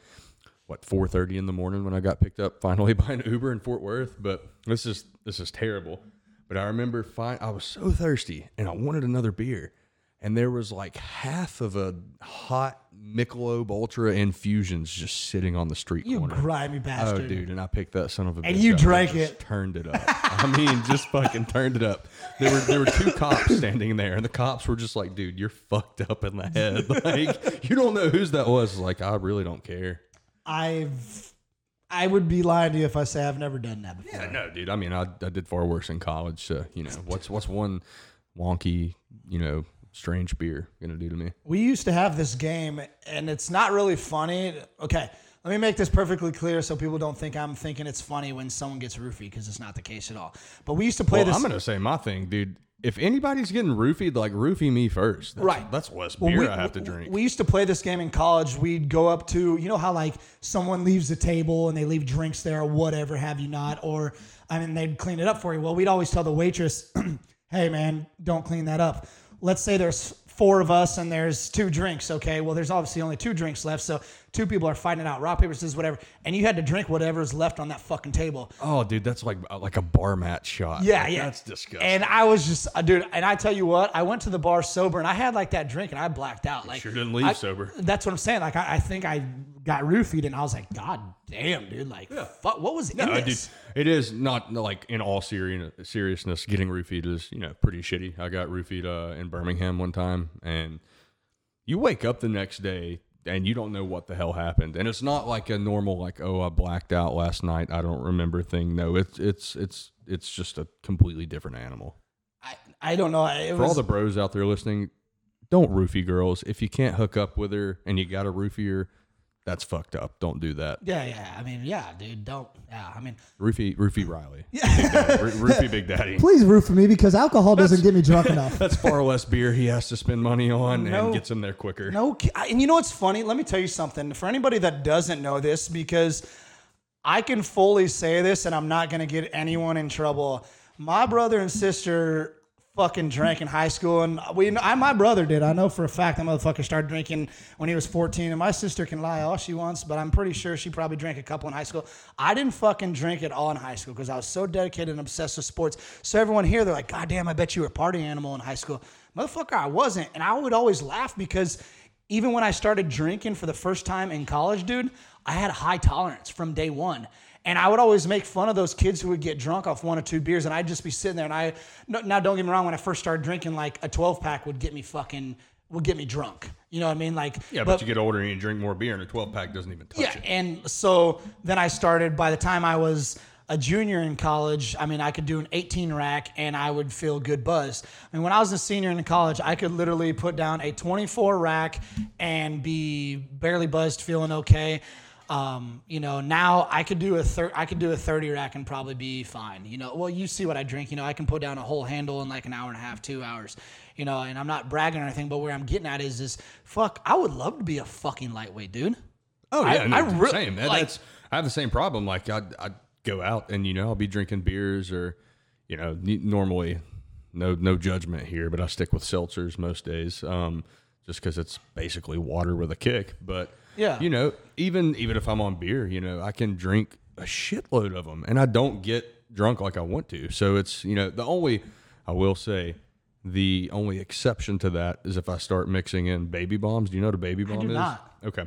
what 4:30 in the morning when I got picked up finally by an Uber in Fort Worth. But this is this is terrible. But I remember fine. I was so thirsty and I wanted another beer, and there was like half of a hot Michelob Ultra infusions just sitting on the street You corner. grimy oh, bastard. Oh, dude! And I picked that son of a. And bitch you up drank it. Turned it up. I mean, just fucking turned it up. There were there were two cops standing there, and the cops were just like, "Dude, you're fucked up in the head. Like, you don't know whose that was. Like, I really don't care." I've I would be lying to you if I say I've never done that before. Yeah, no, dude. I mean, I, I did far worse in college. So you know, what's what's one wonky, you know, strange beer gonna do to me? We used to have this game, and it's not really funny. Okay, let me make this perfectly clear so people don't think I'm thinking it's funny when someone gets roofied because it's not the case at all. But we used to play Well, this. I'm gonna say my thing, dude. If anybody's getting roofied, like roofie me first. That's, Right. That's less Well, beer we- I have to drink. We used to play this game in college. We'd go up to, you know how like someone leaves the table and they leave drinks there or whatever, have you not? Or I mean, they'd clean it up for you. Well, we'd always tell the waitress, "Hey, man, don't clean that up." Let's say there's four of us and there's two drinks. Okay, well, there's obviously only two drinks left, so two people are fighting it out, rock paper scissors, whatever, and you had to drink whatever's left on that fucking table. oh, dude, that's like like a bar mat shot. Yeah, Like, yeah. That's disgusting. And I was just, uh, dude, and I tell you what, I went to the bar sober and I had like that drink and I blacked out. Like, sure didn't leave I- sober. That's what I'm saying. Like, I, I think I got roofied and I was like, God damn, dude, like, fuck, what was in No, dude, this? it is not like in all seri- seriousness. Getting roofied is you know pretty shitty. I got roofied uh, in Birmingham one time, and you wake up the next day and you don't know what the hell happened. And it's not like a normal like oh I blacked out last night I don't remember thing. No, it's it's it's it's just a completely different animal. I, I don't know. It For all the bros out there listening, don't roofie girls. If you can't hook up with her and you got a roofie her, that's fucked up. Don't do that. yeah, yeah. I mean, yeah, dude, don't. Yeah, I mean, Roofie, roofie Riley. Yeah. roofie Big Daddy. Please root for me because alcohol doesn't get me drunk enough. That's far less beer he has to spend money on No. and gets him there quicker. No, ki- and you know what's funny? Let me tell you something. For anybody that doesn't know this, because I can fully say this, and I'm not gonna get anyone in trouble. My brother and sister fucking drank in high school, and we, I, my brother did. I know for a fact that motherfucker started drinking when he was 14, and my sister can lie all she wants, but I'm pretty sure she probably drank a couple in high school. I didn't fucking drink at all in high school because I was so dedicated and obsessed with sports. So everyone here, they're like, God damn, I bet you were a party animal in high school. Motherfucker, I wasn't, and I would always laugh because even when I started drinking for the first time in college, dude, I had a high tolerance from day one. And I would always make fun of those kids who would get drunk off one or two beers, and I'd just be sitting there. And I now don't get me wrong, when I first started drinking, like a 12 pack would get me fucking would get me drunk. You know what I mean? Like Yeah, but, you get older and you drink more beer, and a 12 pack doesn't even touch yeah, it. and so then I started. By the time I was a junior in college, I mean I could do an 18 rack and I would feel good buzz. I mean when I was a senior in college, I could literally put down a 24 rack and be barely buzzed, feeling okay. Um, you know, now I could do a thir- I could do a 30 rack and probably be fine. You know, well, you see what I drink. You know, I can put down a whole handle in like an hour and a half, two hours. You know, and I'm not bragging or anything, but where I'm getting at is, is fuck. I would love to be a fucking lightweight, dude. Oh I- yeah, no, I it's the re- same. That- like- that's I have the same problem. Like I I go out and you know I'll be drinking beers or you know normally no no judgment here, but I stick with seltzers most days. Um, just because it's basically water with a kick. But Yeah. you know even even if I'm on beer, you know I can drink a shitload of them and I don't get drunk like I want to. So it's you know the only I will say. The only exception to that is if I start mixing in baby bombs. Do you know what a baby bomb do is? not. Okay.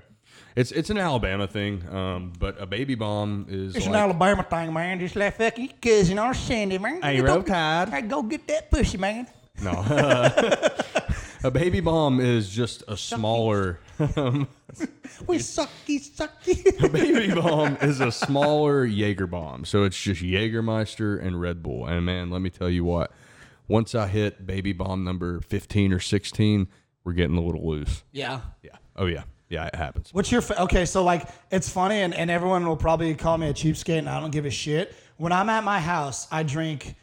It's it's an Alabama thing, um, but a baby bomb is It's an Alabama thing, man. Just like fucking your cousin on Sunday, man. Hey, You roll go, tide. Hey, go get that pussy, man. no. a baby bomb is just a smaller. Um, we sucky, sucky. a baby bomb is a smaller Jaeger bomb, so it's just Jägermeister and Red Bull. And man, let me tell you what. Once I hit baby bomb number fifteen or sixteen, we're getting a little loose. yeah. Yeah. Oh yeah. Yeah, it happens. What's your fa- okay? So like, it's funny, and, and everyone will probably call me a cheapskate, and I don't give a shit. When I'm at my house, I drink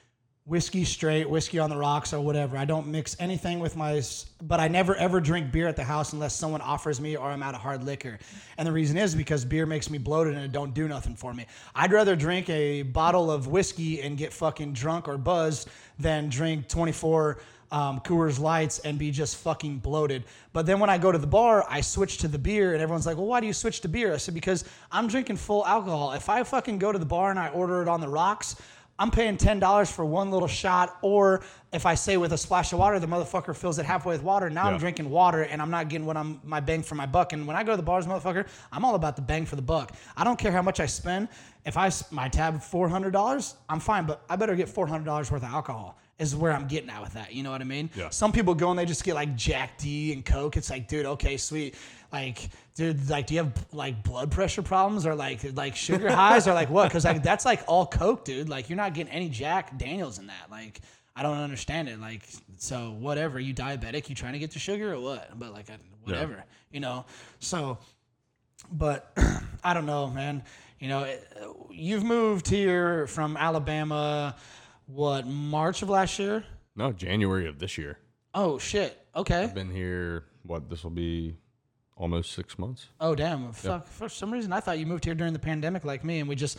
whiskey straight, whiskey on the rocks, or whatever. I don't mix anything with my, but I never ever drink beer at the house unless someone offers me or I'm out of hard liquor. And the reason is because beer makes me bloated and it don't do nothing for me. I'd rather drink a bottle of whiskey and get fucking drunk or buzzed than drink 24 um, Coors Lights and be just fucking bloated. But then when I go to the bar, I switch to the beer, and everyone's like, "Well, why do you switch to beer?" I said, "Because I'm drinking full alcohol. If I fucking go to the bar and I order it on the rocks." I'm paying ten dollars for one little shot, or if I say with a splash of water, the motherfucker fills it halfway with water. Now I'm drinking water, and I'm not getting what I'm my bang for my buck. And when I go to the bars, motherfucker, I'm all about the bang for the buck. I don't care how much I spend. If I my tab four hundred dollars, I'm fine, but I better get four hundred dollars worth of alcohol. Is where I'm getting at with that. You know what I mean? Yeah. Some people go and they just get like Jack D and Coke. It's like, dude, okay, sweet. Like, dude, like, do you have like blood pressure problems or like like sugar highs or like what? Because like that's like all Coke, dude. Like you're not getting any Jack Daniels in that. Like I don't understand it. Like so whatever. You diabetic? You trying to get the sugar or what? But like I, whatever, you know. So, but I don't know, man. You know, it- you've moved here from Alabama. What March of last year? No, January of this year. Oh shit. Okay. Been here. What? This will be almost six months. Oh damn! Fuck. For some reason, I thought you moved here during the pandemic, like me, and we just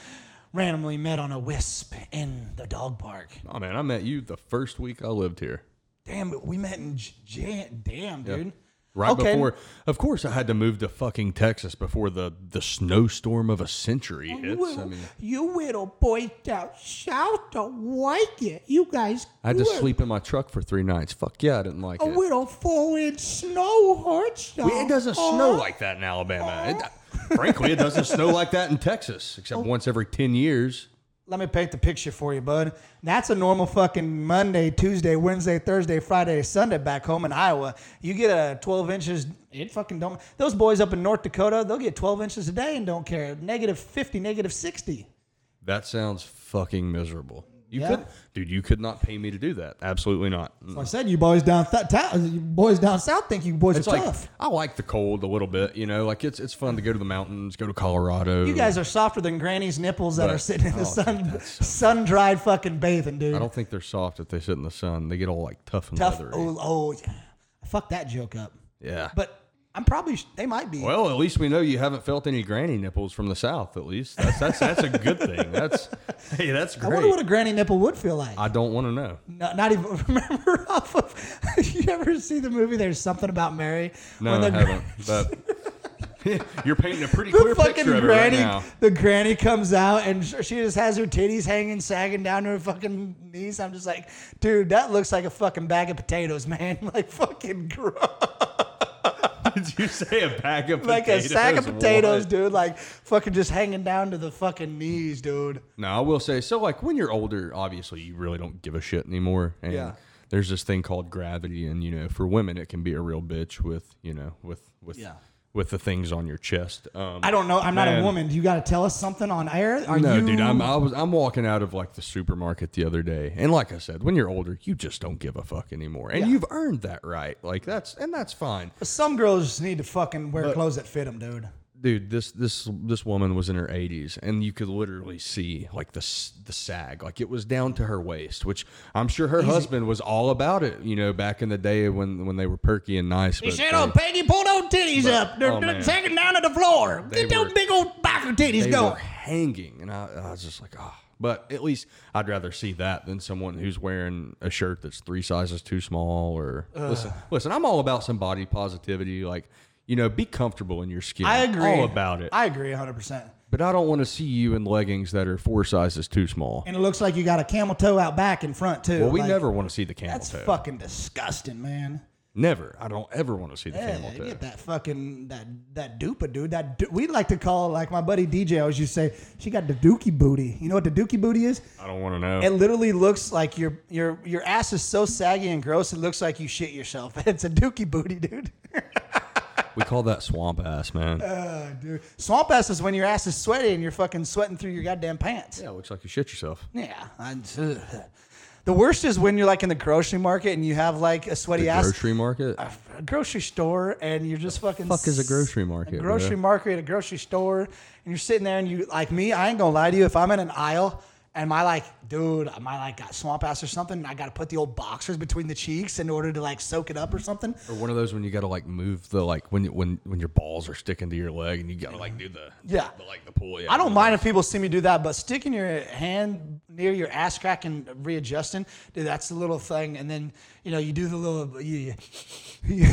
randomly met on a wisp in the dog park. Oh man, I met you the first week I lived here. Damn, we met in J- Jan. Damn, dude. Right Okay. before, of course, I had to move to fucking Texas before the the snowstorm of a century hits. I mean, you little boys down south don't like it. You guys I had to good. sleep in my truck for three nights. Fuck yeah, I didn't like it. A it. little four inch snow hurts. We- It doesn't snow like that in Alabama. It, frankly, it doesn't snow like that in Texas, Oh. except once every ten years. Let me paint the picture for you, bud. That's a normal fucking Monday, Tuesday, Wednesday, Thursday, Friday, Sunday back home in Iowa. You get a 12 inches, it fucking don't. Those boys up in North Dakota, they'll get 12 inches a day and don't care. Negative 50, negative 60. That sounds fucking miserable. You Yeah. could, dude. You could not pay me to do that. Absolutely not. I said you boys down th- you boys down south think you boys It's are like tough. I like the cold a little bit. You know, like it's it's fun to go to the mountains, go to Colorado. You guys are softer than Granny's nipples that But- are sitting in the oh, sun, sun dried fucking bathing, dude. I don't think they're soft if they sit in the sun. They get all like tough and Tough. leathery. Oh, oh, yeah. I fucked that joke up. yeah. But I'm probably they might be. Well, at least we know you haven't felt any granny nipples from the south. At least that's that's that's a good thing. That's hey, that's great. I wonder what a granny nipple would feel like. I don't want to know. No, not even remember off of. you ever see the movie? There's something about Mary. No, I haven't. But you're painting a pretty The clear fucking picture of it granny, right now. the granny comes out and she just has her titties hanging, sagging down to her fucking knees. I'm just like, dude, that looks like a fucking bag of potatoes, man. Like fucking gross. Did you say a bag of like a potatoes? sack of potatoes, What? dude. Like fucking just hanging down to the fucking knees, dude. No, I will say so. Like when you're older, obviously you really don't give a shit anymore. And Yeah. There's this thing called gravity, and you know, for women, it can be a real bitch with you know with with Yeah. With the things on your chest. Um, I don't know. I'm not a Man. woman. You got to tell us something on air. Are no, you? dude, I'm I was I'm walking out of like the supermarket the other day, and like I said, when you're older, you just don't give a fuck anymore, and Yeah. you've earned that right. Like that's and that's fine, Some girls just need to fucking wear clothes that fit them, dude. Dude. This this this woman was in her 80s, and you could literally see like the the sag, like it was down to her waist, which I'm sure her husband was all about it. You know, back in the day when when they were perky and nice. He but said, "Oh, Peggy, pull those titties up. They're, oh, they're man. sagging down to the floor. Get those big old backer titties they going." were hanging, and I, I was just like, oh. But at least I'd rather see that than someone who's wearing a shirt that's three sizes too small. Or listen, listen, I'm all about some body positivity. Like, you know, be comfortable in your skin. I agree. All about it. I agree 100. percent but I don't want to see you in leggings that are four sizes too small. And it looks like you got a camel toe out back in front too. Well, we Like, never want to see the camel That's toe. That's fucking disgusting, man. Never. I don't ever want to see the Yeah, camel toe. get that fucking that that dupa dude. That du- we like to call like my buddy DJ always used to say she got the dookie booty. You know what the dookie booty is? I don't want to know. It literally looks like your your your ass is so saggy and gross. It looks like you shit yourself. It's a dookie booty, dude. we call that swamp ass, man. Uh, dude. Swamp ass is when your ass is sweaty and you're fucking sweating through your goddamn pants. yeah, it looks like you shit yourself. Yeah. I- ugh. the worst is when you're like in the grocery market and you have like a sweaty The ass. grocery market. a grocery store and you're just fucking fuck is a grocery market, A grocery bro? market, a grocery store, and you're sitting there and you like me. I ain't gonna lie to you. If I'm in an aisle and my like, dude, my like got swamp ass or something, I gotta put the old boxers between the cheeks in order to like soak it up or something. Or one of those when you got to like move the like when when when your balls are sticking to your leg and you got to like do the Yeah. the, like the pull. Yeah, I don't mind if people see me do that, but sticking your hand near your ass crack and readjusting, dude, that's the little thing. And then you know you do the little. You, you, no,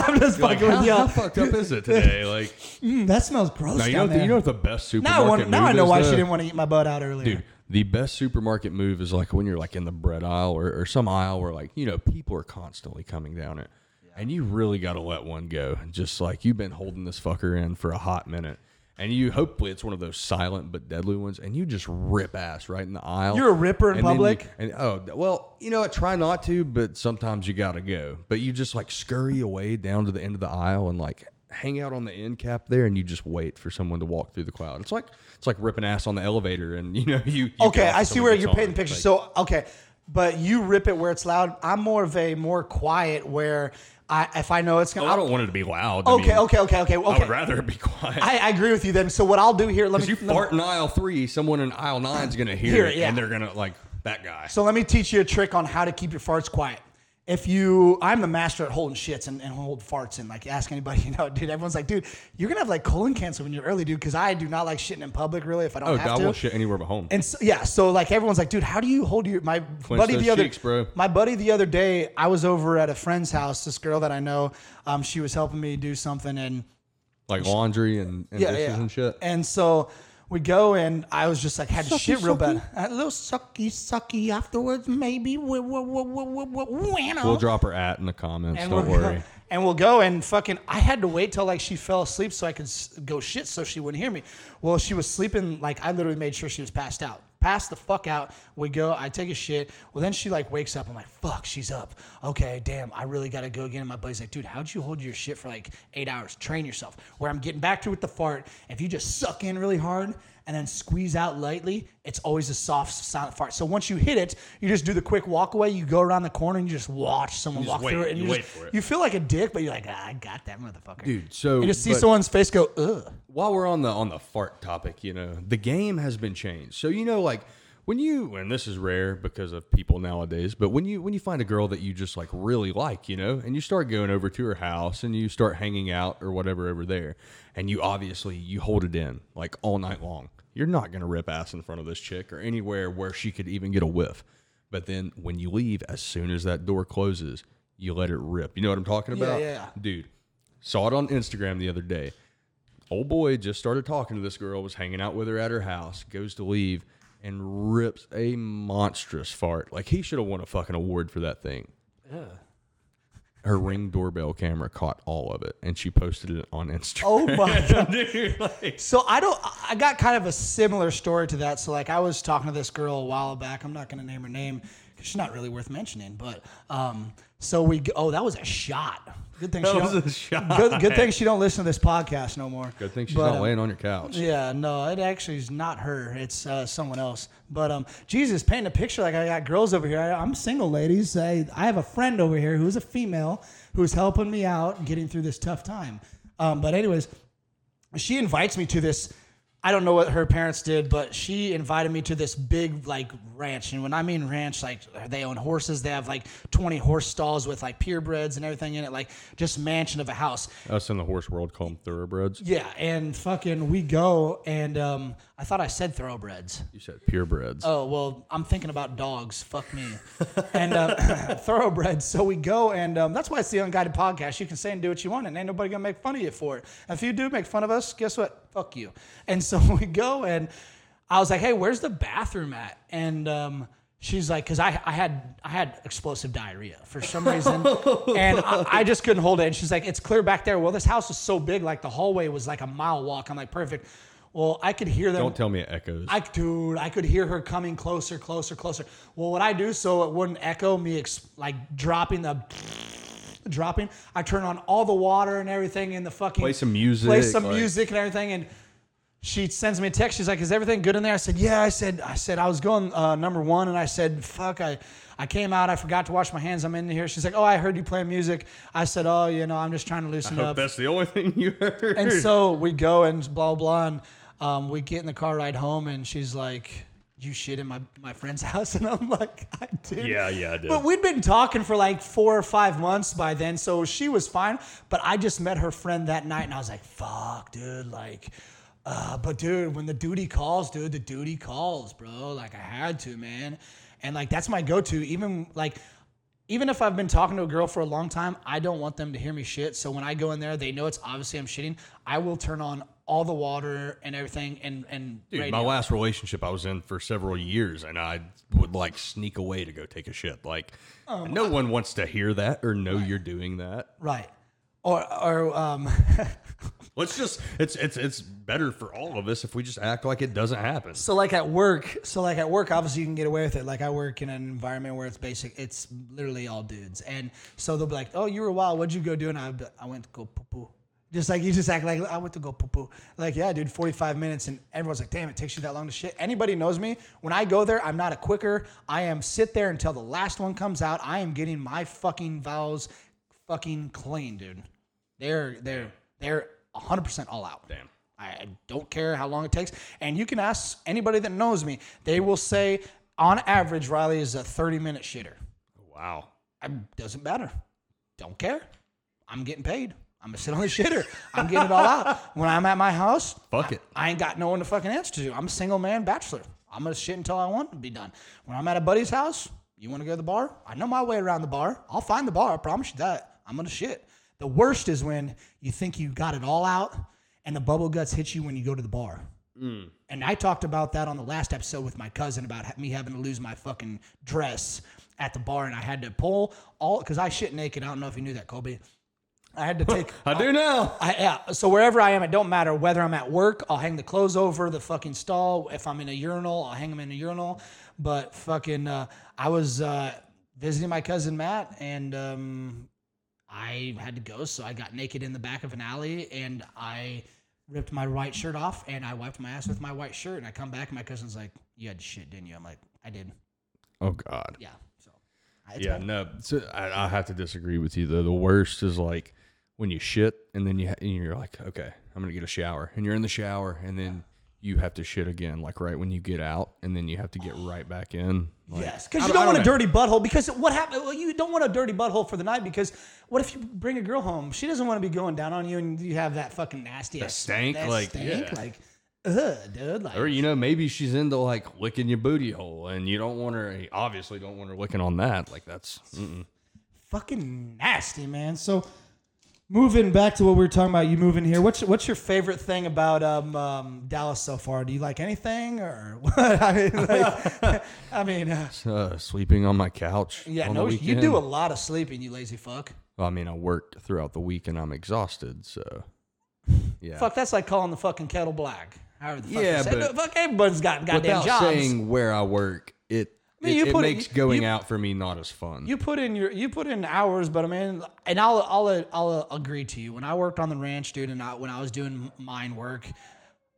I'm just fucking how, with how y'all. fucked up is it today? Like, Mm, that smells gross. now you know the, you know what the best Now, I, supermarket want, now I know why though? she didn't want to eat my butt out earlier. Dude, the best supermarket move is like when you're like in the bread aisle or, or some aisle where like you know people are constantly coming down it, and you really got to let one go. Just like you've been holding this fucker in for a hot minute, and you hopefully it's one of those silent but deadly ones, and you just rip ass right in the aisle. You're a ripper in And then you- public? and oh well, you know what? Try not to, but sometimes you got to go. But you just like scurry away down to the end of the aisle and like hang out on the end cap there, and you just wait for someone to walk through the crowd. It's like it's like ripping ass on the elevator, and you know you. you okay, I see someone where gets you're on. painting the picture. Like, so okay, but you rip it where it's loud. I'm more of a more quiet where I if I know it's gonna. Oh, I don't want it to be loud. I Okay, mean, okay, okay, okay, I would rather it be quiet. I, I agree with you then. So what I'll do here, let me. You let me- fart in aisle three, someone in aisle nine is gonna hear, Hear it, it, yeah. and they're gonna like that guy. So let me teach you a trick on how to keep your farts quiet. If you, I'm the master at holding shits and, and hold farts and like ask anybody, you know, dude. Everyone's like, dude, you're gonna have like colon cancer when you're early, dude. Because I do not like shitting in public, really. If I don't oh, have God to. will shit anywhere but home. And so, yeah, so like everyone's like, dude, how do you hold your my buddy the other cheeks, bro. my buddy the other day, I was over at a friend's house. This girl that I know, um, she was helping me do something, and like laundry and, and yeah, dishes yeah, and shit. And so we go, and I was just like had to Sucky, shit real bad. A little sucky, sucky afterwards, maybe. Wh- wh- wh- We'll drop her at in the comments. And don't we'll worry. Go, and we'll go and fucking. I had to wait till like she fell asleep so I could s- go shit so she wouldn't hear me. Well, she was sleeping. Like I literally made sure she was passed out. Passed the fuck out. We go. I take a shit. Well, then she like wakes up. I'm like, fuck, she's up. Okay, damn. I really gotta go again. And my buddy's like, dude, how'd you hold your shit for like eight hours? Train yourself. Where I'm getting back to with the fart. If you just suck in really hard and then squeeze out lightly, it's always a soft, silent fart. So once you hit it, you just do the quick walk away. You go around the corner and you just watch someone You just walk through it. And You you, wait just- for it. You feel like a dick, but you're like, ah, I got that motherfucker. Dude, so you just see but- someone's face go, ugh. while we're on the on the fart topic, you know, the game has been changed. So you know, like when you and this is rare because of people nowadays, but when you when you find a girl that you just like really like, you know, and you start going over to her house and you start hanging out or whatever over there, and you obviously you hold it in like all night long. You're not gonna rip ass in front of this chick or anywhere where she could even get a whiff. But then when you leave, as soon as that door closes, you let it rip. You know what I'm talking about? yeah, yeah. Dude, saw it on Instagram the other day. Old boy just started talking to this girl, was hanging out with her at her house, goes to leave, and rips a monstrous fart. Like he should have won a fucking award for that thing. Her ring doorbell camera caught all of it, and she posted it on Instagram. Oh my god. Dude, like, So I don't. I got kind of a similar story to that. So like I was talking to this girl a while back. I'm not going to name her name because she's not really worth mentioning. But um, so we. go- Oh, that was a shot. Good thing she That was don't. a shot. Good, good thing she don't listen to this podcast no more. good thing she's But, not um, laying on your couch. Yeah, no, it actually is not her. It's uh, someone else. But um, Jesus, painting a picture like I got girls over here. I, I'm single, ladies. I, I have a friend over here who's a female who's helping me out getting through this tough time. Um, but anyways, she invites me to this. I don't know what her parents did, but she invited me to this big like ranch. And when I mean ranch, like they own horses. They have like 20 horse stalls with like purebreds and everything in it, like just mansion of a house. Us in the horse world call them thoroughbreds. Yeah, and fucking we go and um, I thought I said thoroughbreds. You said purebreds. Oh well, I'm thinking about dogs. Fuck me. and uh, thoroughbreds. So we go, and um, that's why it's the Unguided Podcast. You can say and do what you want, and ain't nobody gonna make fun of you for it. And if you do make fun of us, guess what? Fuck you. And so we go, and I was like, "Hey, where's the bathroom at?" And um, she's like, "Cause I, I had I had explosive diarrhea for some reason, and I, I just couldn't hold it." And she's like, "It's clear back there." Well, this house was so big, like the hallway was like a mile walk. I'm like, "Perfect." Well, I could hear them. Don't tell me it echoes. I dude, I could hear her coming closer, closer, closer. Well, what I do so it wouldn't echo me, ex- like dropping the dropping. I turn on all the water and everything in the fucking Play some music, play some like- music and everything, and she sends me a text. She's like, "Is everything good in there?" I said, "Yeah." I said, "I said I was going uh, number one," and I said, "Fuck, I." I came out. I forgot to wash my hands. I'm in here. She's like, "Oh, I heard you playing music." I said, "Oh, you know, I'm just trying to loosen Hope up." that's the only thing you heard. And so we go and blah blah, and um, we get in the car ride home, and she's like, "You shit in my my friend's house," and I'm like, "I did." Yeah, yeah, I did. But we'd been talking for like four or five months by then, so she was fine. But I just met her friend that night, and I was like, "Fuck, dude!" Like. Uh, but dude, when the duty calls, dude, the duty calls, bro. Like I had to, man. And like that's my go-to. Even like even if I've been talking to a girl for a long time, I don't want them to hear me shit. So when I go in there, they know it's obviously I'm shitting. I will turn on all the water and everything and and Dude, radio. my last relationship I was in for several years, and I would like sneak away to go take a shit. Like, Um, no one wants to hear that or know you're doing that. right. Or or um Let's just it's it's it's better for all of us if we just act like it doesn't happen. so like at work, so like at work, obviously you can get away with it. Like I work in an environment where it's basic, it's literally all dudes, and so they'll be like, "Oh, you were wild. What'd you go do?" And I, I went to go poo poo. Just like you just act like I went to go poo poo. Like yeah, dude, forty five minutes, and everyone's like, "Damn, it takes you that long to shit." Anybody knows me? When I go there, I'm not a quicker. I am sit there until the last one comes out. I am getting my fucking vowels fucking clean, dude. They're they're they're 100 percent all out. Damn. I don't care how long it takes. And you can ask anybody that knows me. They will say, on average, Riley is a 30 minute shitter. Wow. It doesn't matter. Don't care. I'm getting paid. I'm gonna sit on the shitter. I'm getting it all out. When I'm at my house, Fuck it. I ain't got no one to fucking answer to. I'm a single man bachelor. I'm gonna shit until I want to be done. When I'm at a buddy's house, you want to go to the bar? I know my way around the bar. I'll find the bar. I promise you that. I'm gonna shit. The worst is when you think you got it all out and the bubble guts hit you when you go to the bar. Mm. And I talked about that on the last episode with my cousin about me having to lose my fucking dress at the bar, and I had to pull all because I shit naked. I don't know if you knew that, Colby. I had to take. I do now. I, yeah. So wherever I am, it don't matter whether I'm at work. I'll hang the clothes over the fucking stall. If I'm in a urinal, I'll hang them in a urinal. But fucking, uh, I was uh, visiting my cousin Matt, and um, I had to go, so I got naked in the back of an alley, and I ripped my white shirt off, and I wiped my ass with my white shirt, and I come back, and my cousin's like, "You had shit, didn't you?" I'm like, "I did." Oh God. Yeah. So. Yeah, bad. no. So I, I have to disagree with you though. The worst is like when you shit and then you ha- and you're like, okay, I'm gonna get a shower, and you're in the shower, and then you have to shit again, like right when you get out, and then you have to get right back in. Like, Yes, because you don't- want a dirty butthole. Because what happened? Well, you don't want a dirty butthole for the night. Because what if you bring a girl home? She doesn't want to be going down on you, and you have that fucking nasty ass stank, that like, stank, yeah. like, ugh, dude, like, Or you know, maybe she's into like licking your booty hole, and you don't want her. Obviously, don't want her licking on that. Like that's mm-mm. fucking nasty, man. So, moving back to what we were talking about, you moving here. What's what's your favorite thing about um, um, Dallas so far? Do you like anything or what? I mean, like, I mean, uh, uh, sleeping on my couch. yeah, no, you do a lot of sleeping, you lazy fuck. Well, I mean, I worked throughout the week, and I'm exhausted. So yeah. Fuck, that's like calling the fucking kettle black. However the fuck Yeah, but- fuck, everybody's got goddamn Without jobs. saying where I work, it I mean, it, you put it- makes going you- out for me not as fun. you put in your you put in hours, but I mean, and I'll I'll I'll agree to you. When I worked on the ranch, dude, and I, when I was doing mine work,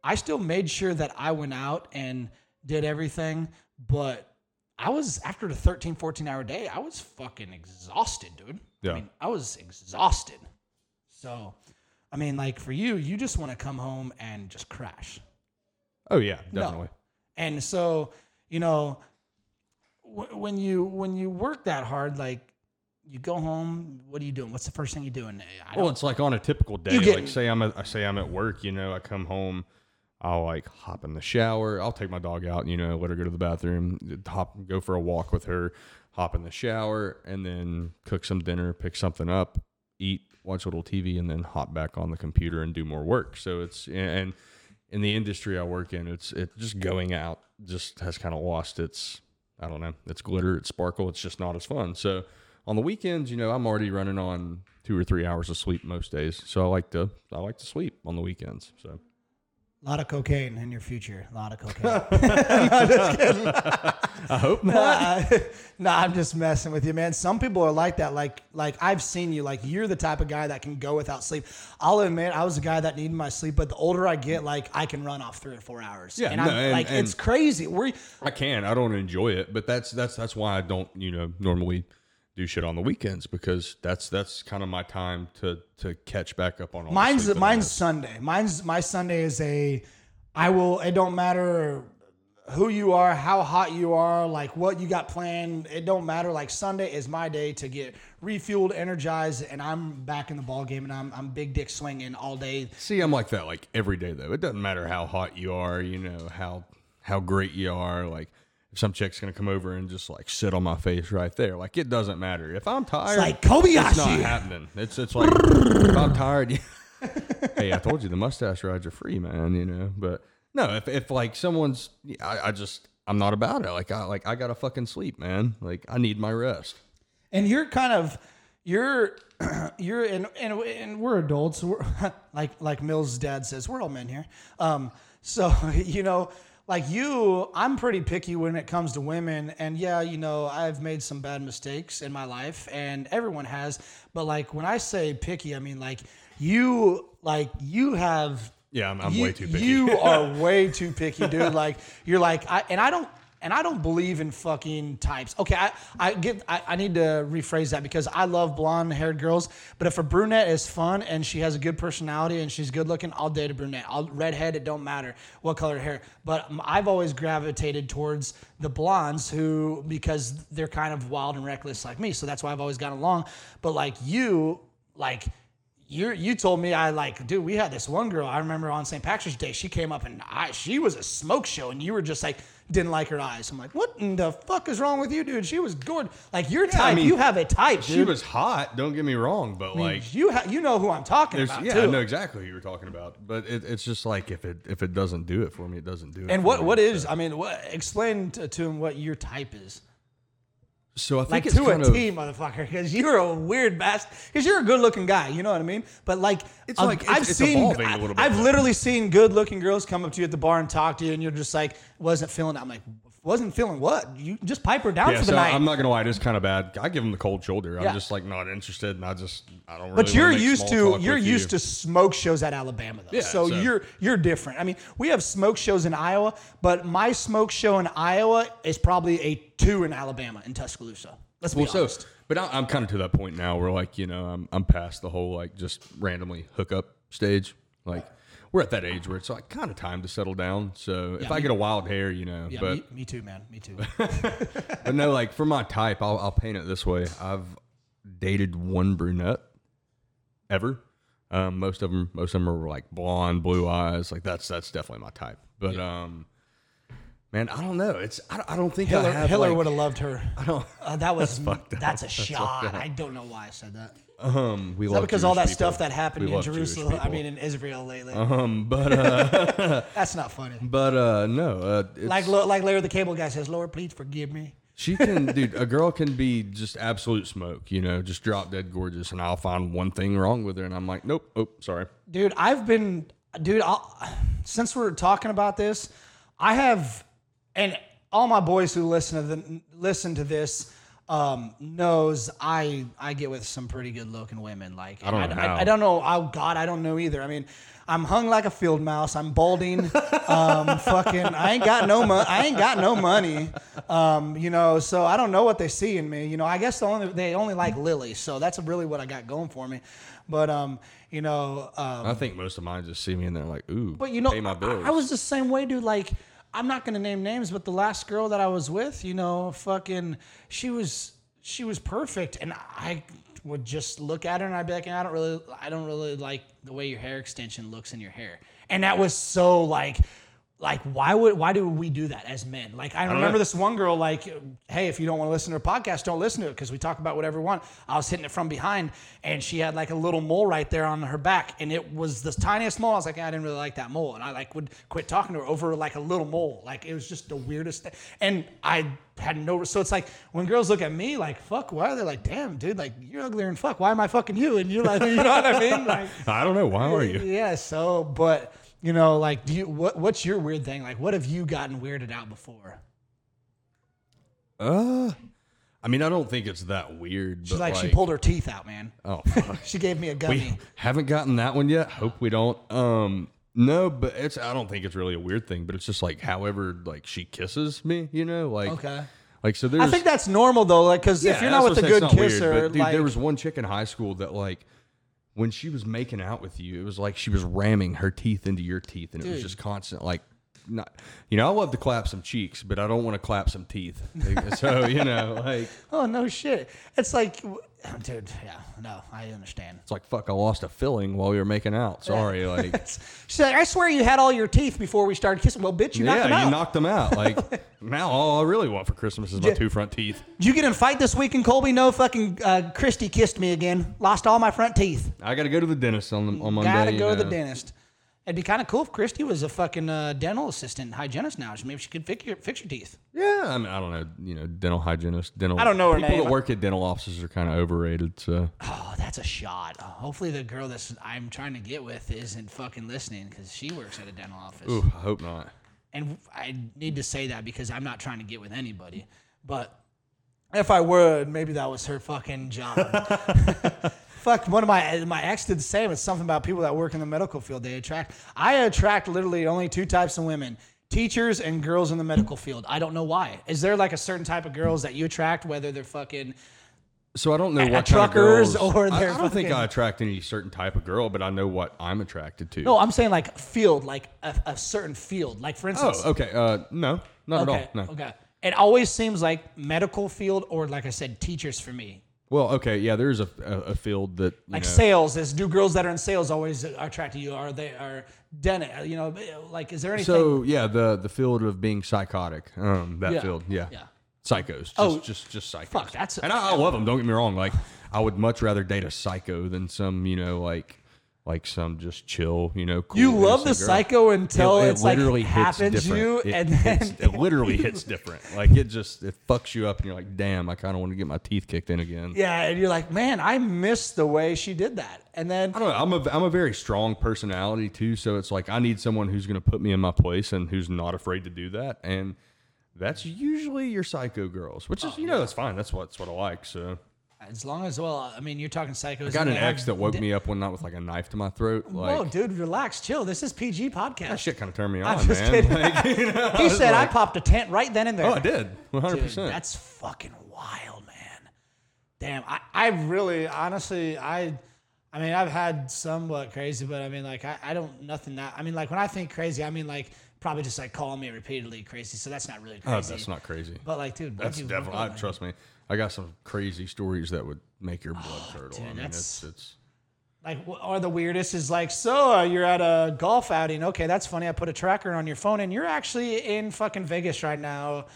I still made sure that I went out and did everything. But I was after the 13, 14 hour day, I was fucking exhausted, dude. Yeah. I mean, I was exhausted. So, I mean, like for you, you just want to come home and just crash. oh yeah, No. definitely. And so, you know, w- when you when you work that hard, like you go home, what are you doing? What's the first thing you're doing? Eh, I don't, Well, it's like on a typical day. Get- like say I'm at, I say I'm at work, you know, I come home, I'll like hop in the shower, I'll take my dog out, you know, let her go to the bathroom, hop go for a walk with her, hop in the shower, and then cook some dinner, pick something up, eat, watch a little TV, and then hop back on the computer and do more work. So it's and in the industry I work in, it's it just going out just has kind of lost its I don't know, it's glitter, it's sparkle, it's just not as fun. So on the weekends, you know, I'm already running on two or three hours of sleep most days. So I like to I like to sleep on the weekends. So a lot of cocaine in your future. A lot of cocaine. I hope not. nah, nah, I'm just messing with you, man. Some people are like that. Like, like I've seen you. Like, you're the type of guy that can go without sleep. I'll admit, I was a guy that needed my sleep, but the older I get, like, I can run off three or four hours. Yeah, and I'm no, and- like, and- it's crazy. We're I can. I don't enjoy it, but that's that's that's why I don't, you know, normally do shit on the weekends because that's that's kind of my time to to catch back up on all mine's mine's. Sunday. Mine's my Sunday is a. I will. It don't matter who you are, how hot you are, like what you got planned. It don't matter. Like Sunday is my day to get refueled, energized, and I'm back in the ball game, and I'm I'm big dick swinging all day. See, I'm like that like every day though. It doesn't matter how hot you are, you know, how how great you are, like some chick's gonna come over and just like sit on my face right there. Like it doesn't matter. If I'm tired, like Kobayashi. It's not happening. It's it's like if I'm tired. hey, I told you the mustache rides are free, man. You know, but no, if if like someone's, I, I just I'm not about it. Like I like I gotta fucking sleep, man. Like I need my rest. and you're kind of you're you're and and, and we're adults we're, like like mill's dad says we're all men here um so you know like you i'm pretty picky when it comes to women and yeah you know i've made some bad mistakes in my life and everyone has but like when i say picky i mean like you like you have Yeah, I'm, I'm you, way too picky. You are way too picky, dude. Like you're like I and I don't and I don't believe in fucking types. Okay, I, I get I, I need to rephrase that because I love blonde haired girls, but if a brunette is fun and she has a good personality and she's good looking, I'll date a brunette. I'll redhead, it don't matter what color hair. But I've always gravitated towards the blondes who because they're kind of wild and reckless like me. So that's why I've always gotten along. But like you, like you you told me I like, dude, we had this one girl I remember on St. Patrick's Day. She came up and I she was a smoke show, and you were just like didn't like her eyes. I'm like, what in the fuck is wrong with you, dude? She was good. Like your type, mean, you have a type, dude. She was hot. Don't get me wrong, but like you ha- you know who I'm talking about yeah, too. I know exactly who you're talking about, but it, it's just like if it if it doesn't do it for me, it doesn't do it. and what me. what is? I mean, what, explain to, to him what your type is. So I think Like it's to a of T, motherfucker, because you're a weird bastard. Because you're a good-looking guy, you know what I mean. But like, It's like- it's- I've it's seen, evolving a little bit, I've literally seen good-looking girls come up to you at the bar and talk to you, and you're just like, wasn't feeling. it. I'm like, wasn't feeling what? You just pipe her down yeah. for the So night. I'm not gonna lie, it is kind of bad. I give him the cold shoulder. I'm just like not interested, and I just I don't. Really But you're used to you're used you. to smoke shows at Alabama though. Yeah, so, so- you're you're different. I mean, we have smoke shows in Iowa, but my smoke show in Iowa is probably a two in Alabama in Tuscaloosa. Let's be Well, so, honest. but I, I'm kind of to that point now where like you know I'm I'm past the whole like just randomly hook up stage. Like we're at that age where it's like kind of time to settle down. So if Yeah, I get a wild hair, you know, Yeah, but me, me too, man. Me too. but no, like for my type, I'll, I'll paint it this way. I've dated one brunette ever. Um, most of them, most of them are like blonde, blue eyes. Like that's that's definitely my type. But um, man, I don't know. It's I, don't- I don't think Hitler, Hitler like- would have loved her. I don't. Uh, that was that's, a shot. I don't know why I said that. Um, we Is love that because all Jewish that stuff that happened We in Jerusalem? I mean, in Israel lately. um, but uh, That's not funny. but uh, no, uh, it's, Like like Larry the Cable Guy says, Lord, please forgive me. She can, dude. A girl can be just absolute smoke, you know, just drop dead gorgeous, and I'll find one thing wrong with her, and I'm like, nope, oh, sorry. Dude, I've been, dude, I'll, since we're talking about this, I have, and all my boys who listen to the, listen to this um, knows I I get with some pretty good looking women. Like I don't know I. I don't know. Oh God, I don't know either. I mean, I'm hung like a field mouse. I'm balding. um, fucking, I ain't got no money. I ain't got no money. Um, you know, so I don't know what they see in me. You know, I guess the only they only like Lily, so that's really what I got going for me. But um, you know, um, I think most of mine just see me and they're like, ooh, but you know, pay my bills. I, I was the same way, dude. Like, I'm not gonna name names, but the last girl that I was with, you know, fucking, she was she was perfect, and I would just look at her and I'd be like, I don't really, I don't really like the way your hair extension looks in your hair, and that was so like. Like why would why do we do that as men? Like I remember know. this one girl like, hey, if you don't want to listen to a podcast, don't listen to it because we talk about whatever we want. I was hitting it from behind, and she had like a little mole right there on her back, and it was the tiniest mole. I was like, I didn't really like that mole, and I like would quit talking to her over like a little mole. Like it was just the weirdest thing, and I had no. So it's like when girls look at me like, fuck, why are they like, damn, dude, like you're uglier than fuck. Why am I fucking you? And you're like, you know what I mean? Like, I don't know. Why are you? yeah. So, but you know, like, do you what? What's your weird thing? Like, what have you gotten weirded out before? Uh, I mean, I don't think it's that weird. She's but like, like, she pulled her teeth out, man. Oh, fuck. She gave me a gummy. we haven't gotten that one yet. Hope we don't. Um, no, but it's. I don't think it's really a weird thing, but it's just like, however, like she kisses me, you know, like Okay. like so. There's. I think that's normal though, like because if you're not with a good saying, it's not kisser, weird, but, dude, like there was one chick in high school that like when she was making out with you, it was like she was ramming her teeth into your teeth, and it was just constant like. Not, you know, I love to clap some cheeks, but I don't want to clap some teeth. so you know, like oh no shit, it's like, dude, yeah, no, I understand. it's like fuck. I lost a filling while we were making out. Sorry, like She's like, I swear you had all your teeth before we started kissing. Well, bitch, you knocked them yeah, out. you knocked them out. Like now, all I really want for Christmas is my two front teeth. Did you get in a fight this week in Colby? No, fucking uh, Christy kissed me again. Lost all my front teeth. I got to go to the dentist on the, on Monday. Gotta you go to the dentist. It'd be kind of cool if Christy was a fucking uh, dental assistant, hygienist now. Maybe she could fix your, fix your teeth. Yeah, I mean, I don't know. You know, dental hygienist, dental. I don't know her people name. that work at dental offices are kind of overrated. So Oh, that's a shot. Uh, hopefully, the girl that's I'm trying to get with isn't fucking listening because she works at a dental office. Ooh, I hope not. And I need to say that because I'm not trying to get with anybody. But if I would, maybe that was her fucking job. Fuck, one of my my ex did the same. It's something about people that work in the medical field. They attract. I attract literally only two types of women: teachers and girls in the medical field. I don't know why. Is there like a certain type of girls that you attract, whether they're fucking So I don't know what at kind of truckers or I, they're I don't think I attract any certain type of girl, but I know what I'm attracted to. No, I'm saying like field, like a, a certain field. Like for instance, Oh, okay. Uh, no, not okay, at all. No. okay. It always seems like medical field or like I said, teachers for me. Well, okay. Yeah, there's a, a, a field that Like know, sales, is do girls that are in sales always attract to you? Are they are dentist? You know, like is there anything? So yeah, the the field of being psychotic. Um, that Yeah, field. Yeah. yeah. Psychos. Just, Oh, just just psychos. fuck, that's- and I, I love them. Don't get me wrong. Like I would much rather date a psycho than some you know like like some just chill you know. Cool, you love the girl. psycho until It- it it's like literally hits happens different. you, It and then it literally hits different. Like it just it fucks you up, and you're like, damn, I kind of want to get my teeth kicked in again. yeah, and you're like, man, I miss the way she did that. And then I don't know. I'm a I'm a very strong personality too, so it's like I need someone who's going to put me in my place and who's not afraid to do that. And that's usually your psycho girls, which is Oh, you know that's fine. That's what that's what I like. So as long as well, I mean, you're talking psychos. I got an ex that woke di- me up one night with like a knife to my throat. Like Whoa, dude, relax, chill. This is PG podcast. that shit kind of turned me I'm on, just man. kidding. Like, you know, he was said I popped a tent right then and there. Oh, I did, 100. percent that's fucking wild, man. Damn, I, I really, honestly, I, I mean, I've had somewhat crazy, but I mean, like, I, I don't, nothing that, I mean, like, when I think crazy, I mean, like, probably just like calling me repeatedly crazy. So that's not really crazy. Oh, that's not crazy. But like, dude, That's you- definitely. I, trust me, I got some crazy stories that would make your blood curdle. dude, I mean, it's it's. Like, or the weirdest is like, so uh, you're at a golf outing. Okay, that's funny. I put a tracker on your phone, and you're actually in fucking Vegas right now,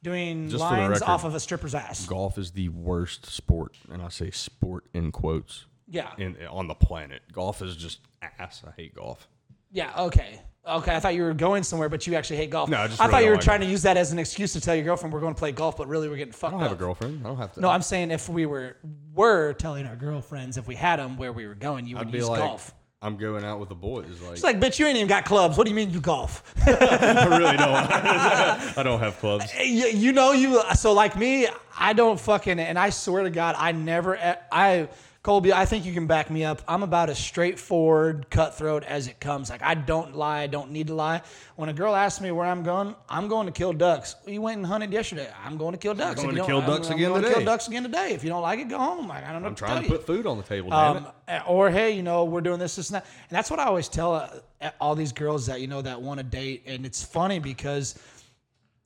doing Just lines record, off of a stripper's ass. Golf is the worst sport, and I say sport in quotes. Yeah, In on the planet, golf is just ass. I hate golf. Yeah. Okay, okay. I thought you were going somewhere, but you actually hate golf. No, I just I really thought you were like trying to use that as an excuse to tell your girlfriend we're going to play golf, but really we're getting fucked I don't have a girlfriend. I don't have to. No, I'm saying if we were were telling our girlfriends if we had them where we were going, you would I'd be use like, golf. I'm going out with the boys. Like, It's like, bitch, you ain't even got clubs. What do you mean you golf? I really don't. I don't have clubs. you, you know you so like me i don't fucking and i swear to god i never i colby i think you can back me up i'm about as straightforward cutthroat as it comes like i don't lie i don't need to lie when a girl asks me where i'm going i'm going to kill ducks you went and hunted yesterday i'm going to kill ducks going If you to don't- kill ducks I'm, again I'm going today. kill ducks again today if you don't like it go home like, i don't know I'm trying to tell you. put food on the table. Damn it. Um, or hey, you know, we're doing this, this, and that. And that's what I always tell uh, all these girls that you know that want to date. And it's funny because,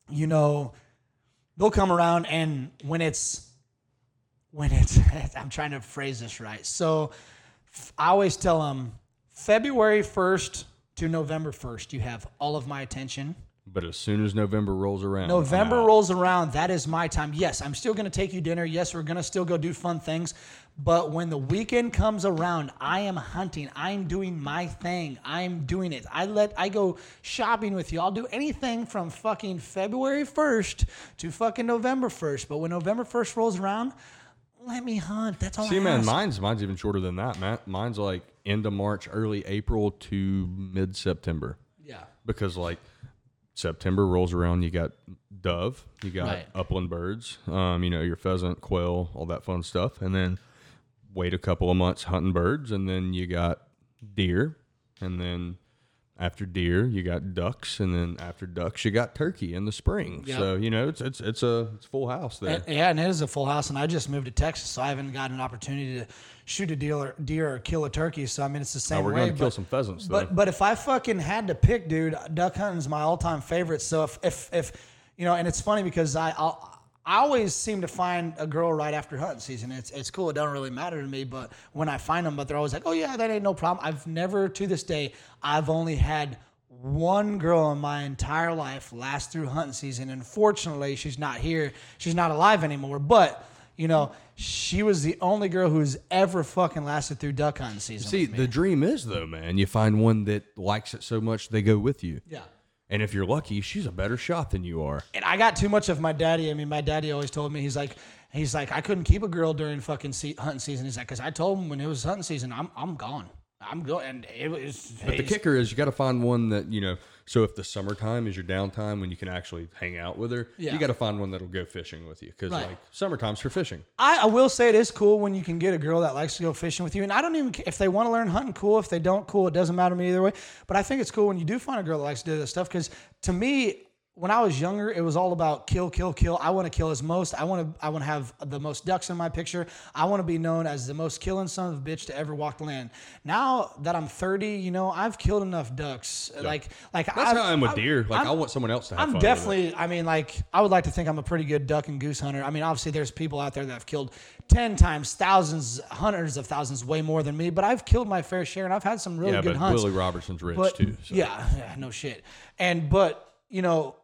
you know, they'll come around and when it's when it's I'm trying to phrase this right. So I always tell them February first to November first, you have all of my attention. But as soon as November rolls around, November rolls around, that is my time. Yes, I'm still going to take you dinner. Yes, we're going to still go do fun things. But when the weekend comes around, I am hunting. I'm doing my thing. I'm doing it. I let I go shopping with you. I'll do anything from fucking February 1st to fucking November 1st. But when November 1st rolls around, let me hunt. That's all See, I man, ask. mine's mine's even shorter than that, man. Mine's like end of March, early April to mid September. Yeah. Because like September rolls around, you got dove, you got Right. upland birds, um, you know, your pheasant, quail, all that fun stuff, and then wait a couple of months hunting birds, and then you got deer, and then after deer you got ducks, and then after ducks you got turkey in the spring. Yep. So you know, it's it's it's a it's full house there. Yeah, and it is a full house, and I just moved to Texas, so I haven't gotten an opportunity to shoot a deer or, deer or kill a turkey. So I mean, it's the same Now, we're way. going to kill some pheasants, though. But but if I fucking had to pick, dude, duck hunting's my all time favorite. So if if if you know, and it's funny because I I'll, I always seem to find a girl right after hunting season. It's it's cool. It doesn't really matter to me, but when I find them, but they're always like, oh yeah, that ain't no problem. I've never to this day, I've only had one girl in my entire life last through hunting season. And fortunately, she's not here. She's not alive anymore. But you know, she was the only girl who's ever fucking lasted through duck hunting season. See, with me. the dream is though, man, you find one that likes it so much they go with you. yeah. And if you're lucky, she's a better shot than you are. and I got too much of my daddy. I mean, my daddy always told me he's like, he's like, I couldn't keep a girl during fucking se- hunting season. He's like, because I told him when it was hunting season, I'm I'm gone. I'm going, and it was. But the kicker is you got to find one that, you know, so if the summertime is your downtime when you can actually hang out with her, Yeah. you got to find one that'll go fishing with you because Right. like summertime's for fishing. I, I will say it is cool when you can get a girl that likes to go fishing with you. And I don't even if they want to learn hunting, cool. If they don't, cool. It doesn't matter to me either way. But I think it's cool when you do find a girl that likes to do this stuff because to me, when I was younger, it was all about kill, kill, kill. I want to kill as most. I want to. I want to have the most ducks in my picture. I want to be known as the most killing son of a bitch to ever walk the land. Now that I'm 30, you know, I've killed enough ducks. Like, like That's I've- how I am with deer. Like I'm- i want someone else to have I'm fun with it. definitely. I mean, like, I would like to think I'm a pretty good duck and goose hunter. I mean, obviously, there's people out there that have killed ten times, thousands, hundreds of thousands, way more than me. But I've killed my fair share, and I've had some really Yeah, good but hunts. Willie Robertson's rich but too. So. yeah, yeah, no shit. And but you know,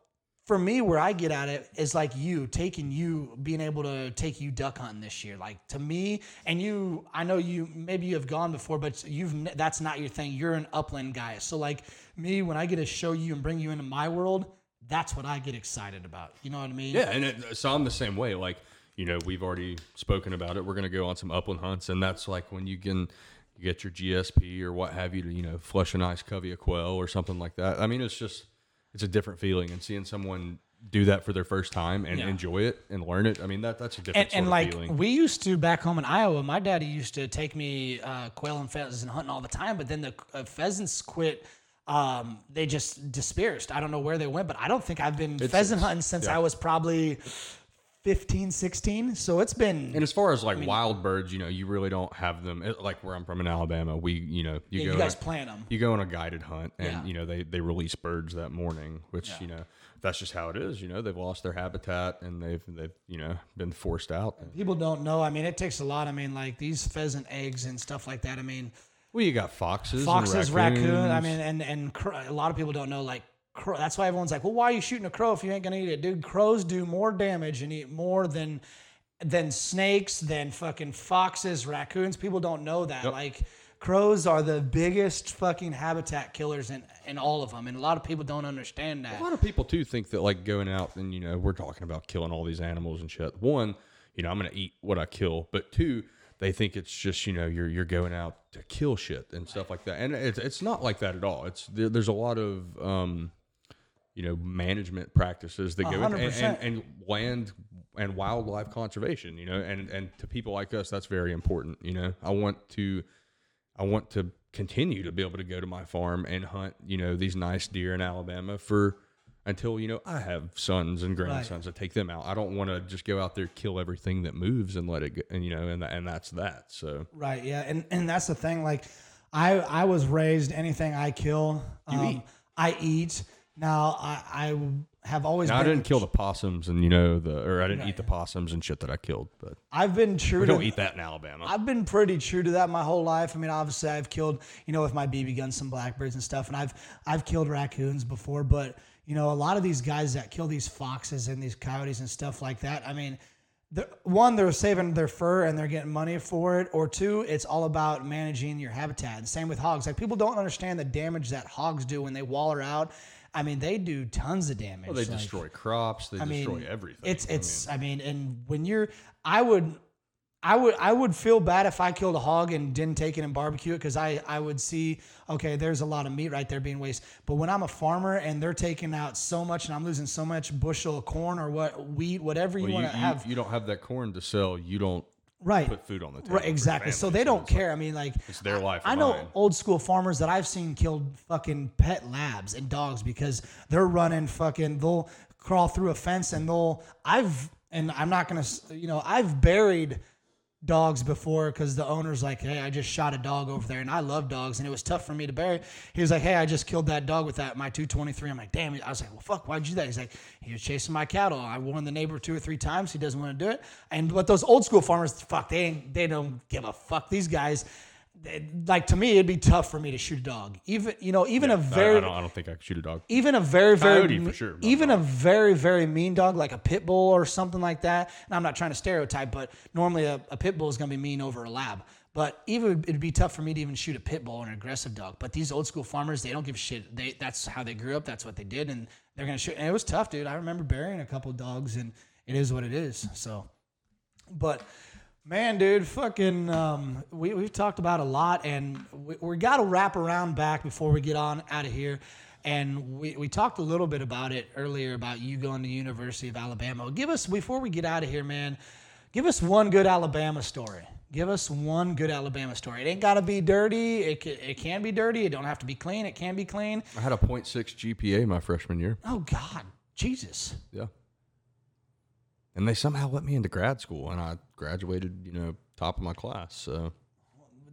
for me, where I get at it is like you taking you being able to take you duck hunting this year. Like to me, and you, I know you maybe you have gone before, but you've that's not your thing. You're an upland guy. So like me, when I get to show you and bring you into my world, that's what I get excited about. You know what I mean? Yeah, and it, so I'm the same way. Like, you know, we've already spoken about it. We're going to go on some upland hunts, and that's like when you can you get your GSP or what have you to, you know, flush a nice covey of quail or something like that. I mean, it's just it's a different feeling, and seeing someone do that for their first time and Yeah. enjoy it and learn it. I mean, that that's a different and, and like feeling. we used to back home in Iowa, my daddy used to take me uh, quail and pheasants and hunting all the time. But then the uh, pheasants quit. Um, they just dispersed. I don't know where they went, but I don't think I've been pheasant hunting since I was probably 15, 16. So it's been And as far as like wild birds, you know, you really don't have them. it- Like where I'm from in Alabama, we, you know, you Yeah, go you guys on- them. You go on a guided hunt, and Yeah. you know they they release birds that morning, which you know that's just how it is. You know, they've lost their habitat and they've they've you know been forced out. people don't know. I mean, it takes a lot. I mean, like these pheasant eggs and stuff like that. I mean, Well, you got foxes, and foxes, raccoon. I mean, and and cr- a lot of people don't know. Like, crow, that's why everyone's like, "Well, why are you shooting a crow if you ain't gonna eat it, dude?" Crows do more damage and eat more than than snakes, than fucking foxes, raccoons. People don't know that. Like, crows are the biggest fucking habitat killers in in all of them, and a lot of people don't understand that. A lot of people too think that like going out and you know we're talking about killing all these animals and shit. One, you know I'm gonna eat what I kill, but two, they think it's just you know you're you're going out to kill shit and stuff like that, and it's it's not like that at all. It's there, there's a lot of um, you know management practices that go into, and, and, and land and wildlife conservation. You know, and and to people like us, that's very important. You know, I want to I want to continue to be able to go to my farm and hunt, you know, these nice deer in Alabama for until you know I have sons and grandsons to take them out. I don't want to just go out there kill everything that moves and let it go, and you know, and and that's that. So Right. Yeah. And and that's the thing. Like, I I was raised anything I kill, um, eat. I eat. Now I I have always now, I didn't kill the possums and you know the or I didn't eat the possums and shit that I killed, but I've been true we to. don't eat that in Alabama. I've been pretty true to that my whole life. I mean, obviously, I've killed, you know, with my BB guns, some blackbirds and stuff, and I've I've killed raccoons before. But you know, a lot of these guys that kill these foxes and these coyotes and stuff like that. I mean, the, one, they're saving their fur and they're getting money for it, or two, it's all about managing your habitat. And same with hogs. Like people don't understand the damage that hogs do when they waller out. I mean, they do tons of damage. Well, they Like, destroy crops. They I mean, destroy everything. It's I it's. I mean, and when you're, I would, I would, I would feel bad if I killed a hog and didn't take it and barbecue it because I, I would see, okay, there's a lot of meat right there being wasted. But when I'm a farmer and they're taking out so much and I'm losing so much bushel of corn or what wheat, whatever you Well, want to have, you don't have that corn to sell. You don't right? put food on the table. Right, exactly. So they don't it's like- care. I mean, like It's their life. I or know mine. old school farmers that I've seen killed fucking pet labs and dogs because they're running fucking. They'll crawl through a fence and they'll. I've and I'm not gonna. You know, I've buried dogs before because the owner's like, hey, I just shot a dog over there and I love dogs and it was tough for me to bury. He was like, hey, I just killed that dog with that my 223. I'm like, damn. I was like, well, fuck, why'd you do that? He's like, he was chasing my cattle. I warned the neighbor two or three times. He doesn't want to do it. And what those old school farmers, fuck, they they don't give a fuck. These guys. Like to me, it'd be tough for me to shoot a dog. Even you know, even a very I, don't, I don't think I could shoot a dog. even a very very Coyote for sure, even a very very mean dog like a pit bull or something like that and i'm not trying to stereotype but normally a, a pit bull is going to be mean over a lab. But even it'd be tough for me to even shoot a pit bull or an aggressive dog. But these old school farmers they don't give a shit. They that's how they grew up. That's what they did and they're going to shoot and it was tough dude. I remember burying a couple dogs and it is what it is so. But man, dude, fucking, um, we we've talked about a lot, and we, we got to wrap around back before we get on out of here. And we, we talked a little bit about it earlier about you going to University of Alabama. Give us before we get out of here, man. Give us one good Alabama story. Give us one good Alabama story. It ain't got to be dirty. It can, it can be dirty. It don't have to be clean. It can be clean. I had a 0.6 GPA my freshman year. Oh God, Jesus. Yeah. And they somehow let me into grad school, and I graduated, you know, top of my class. So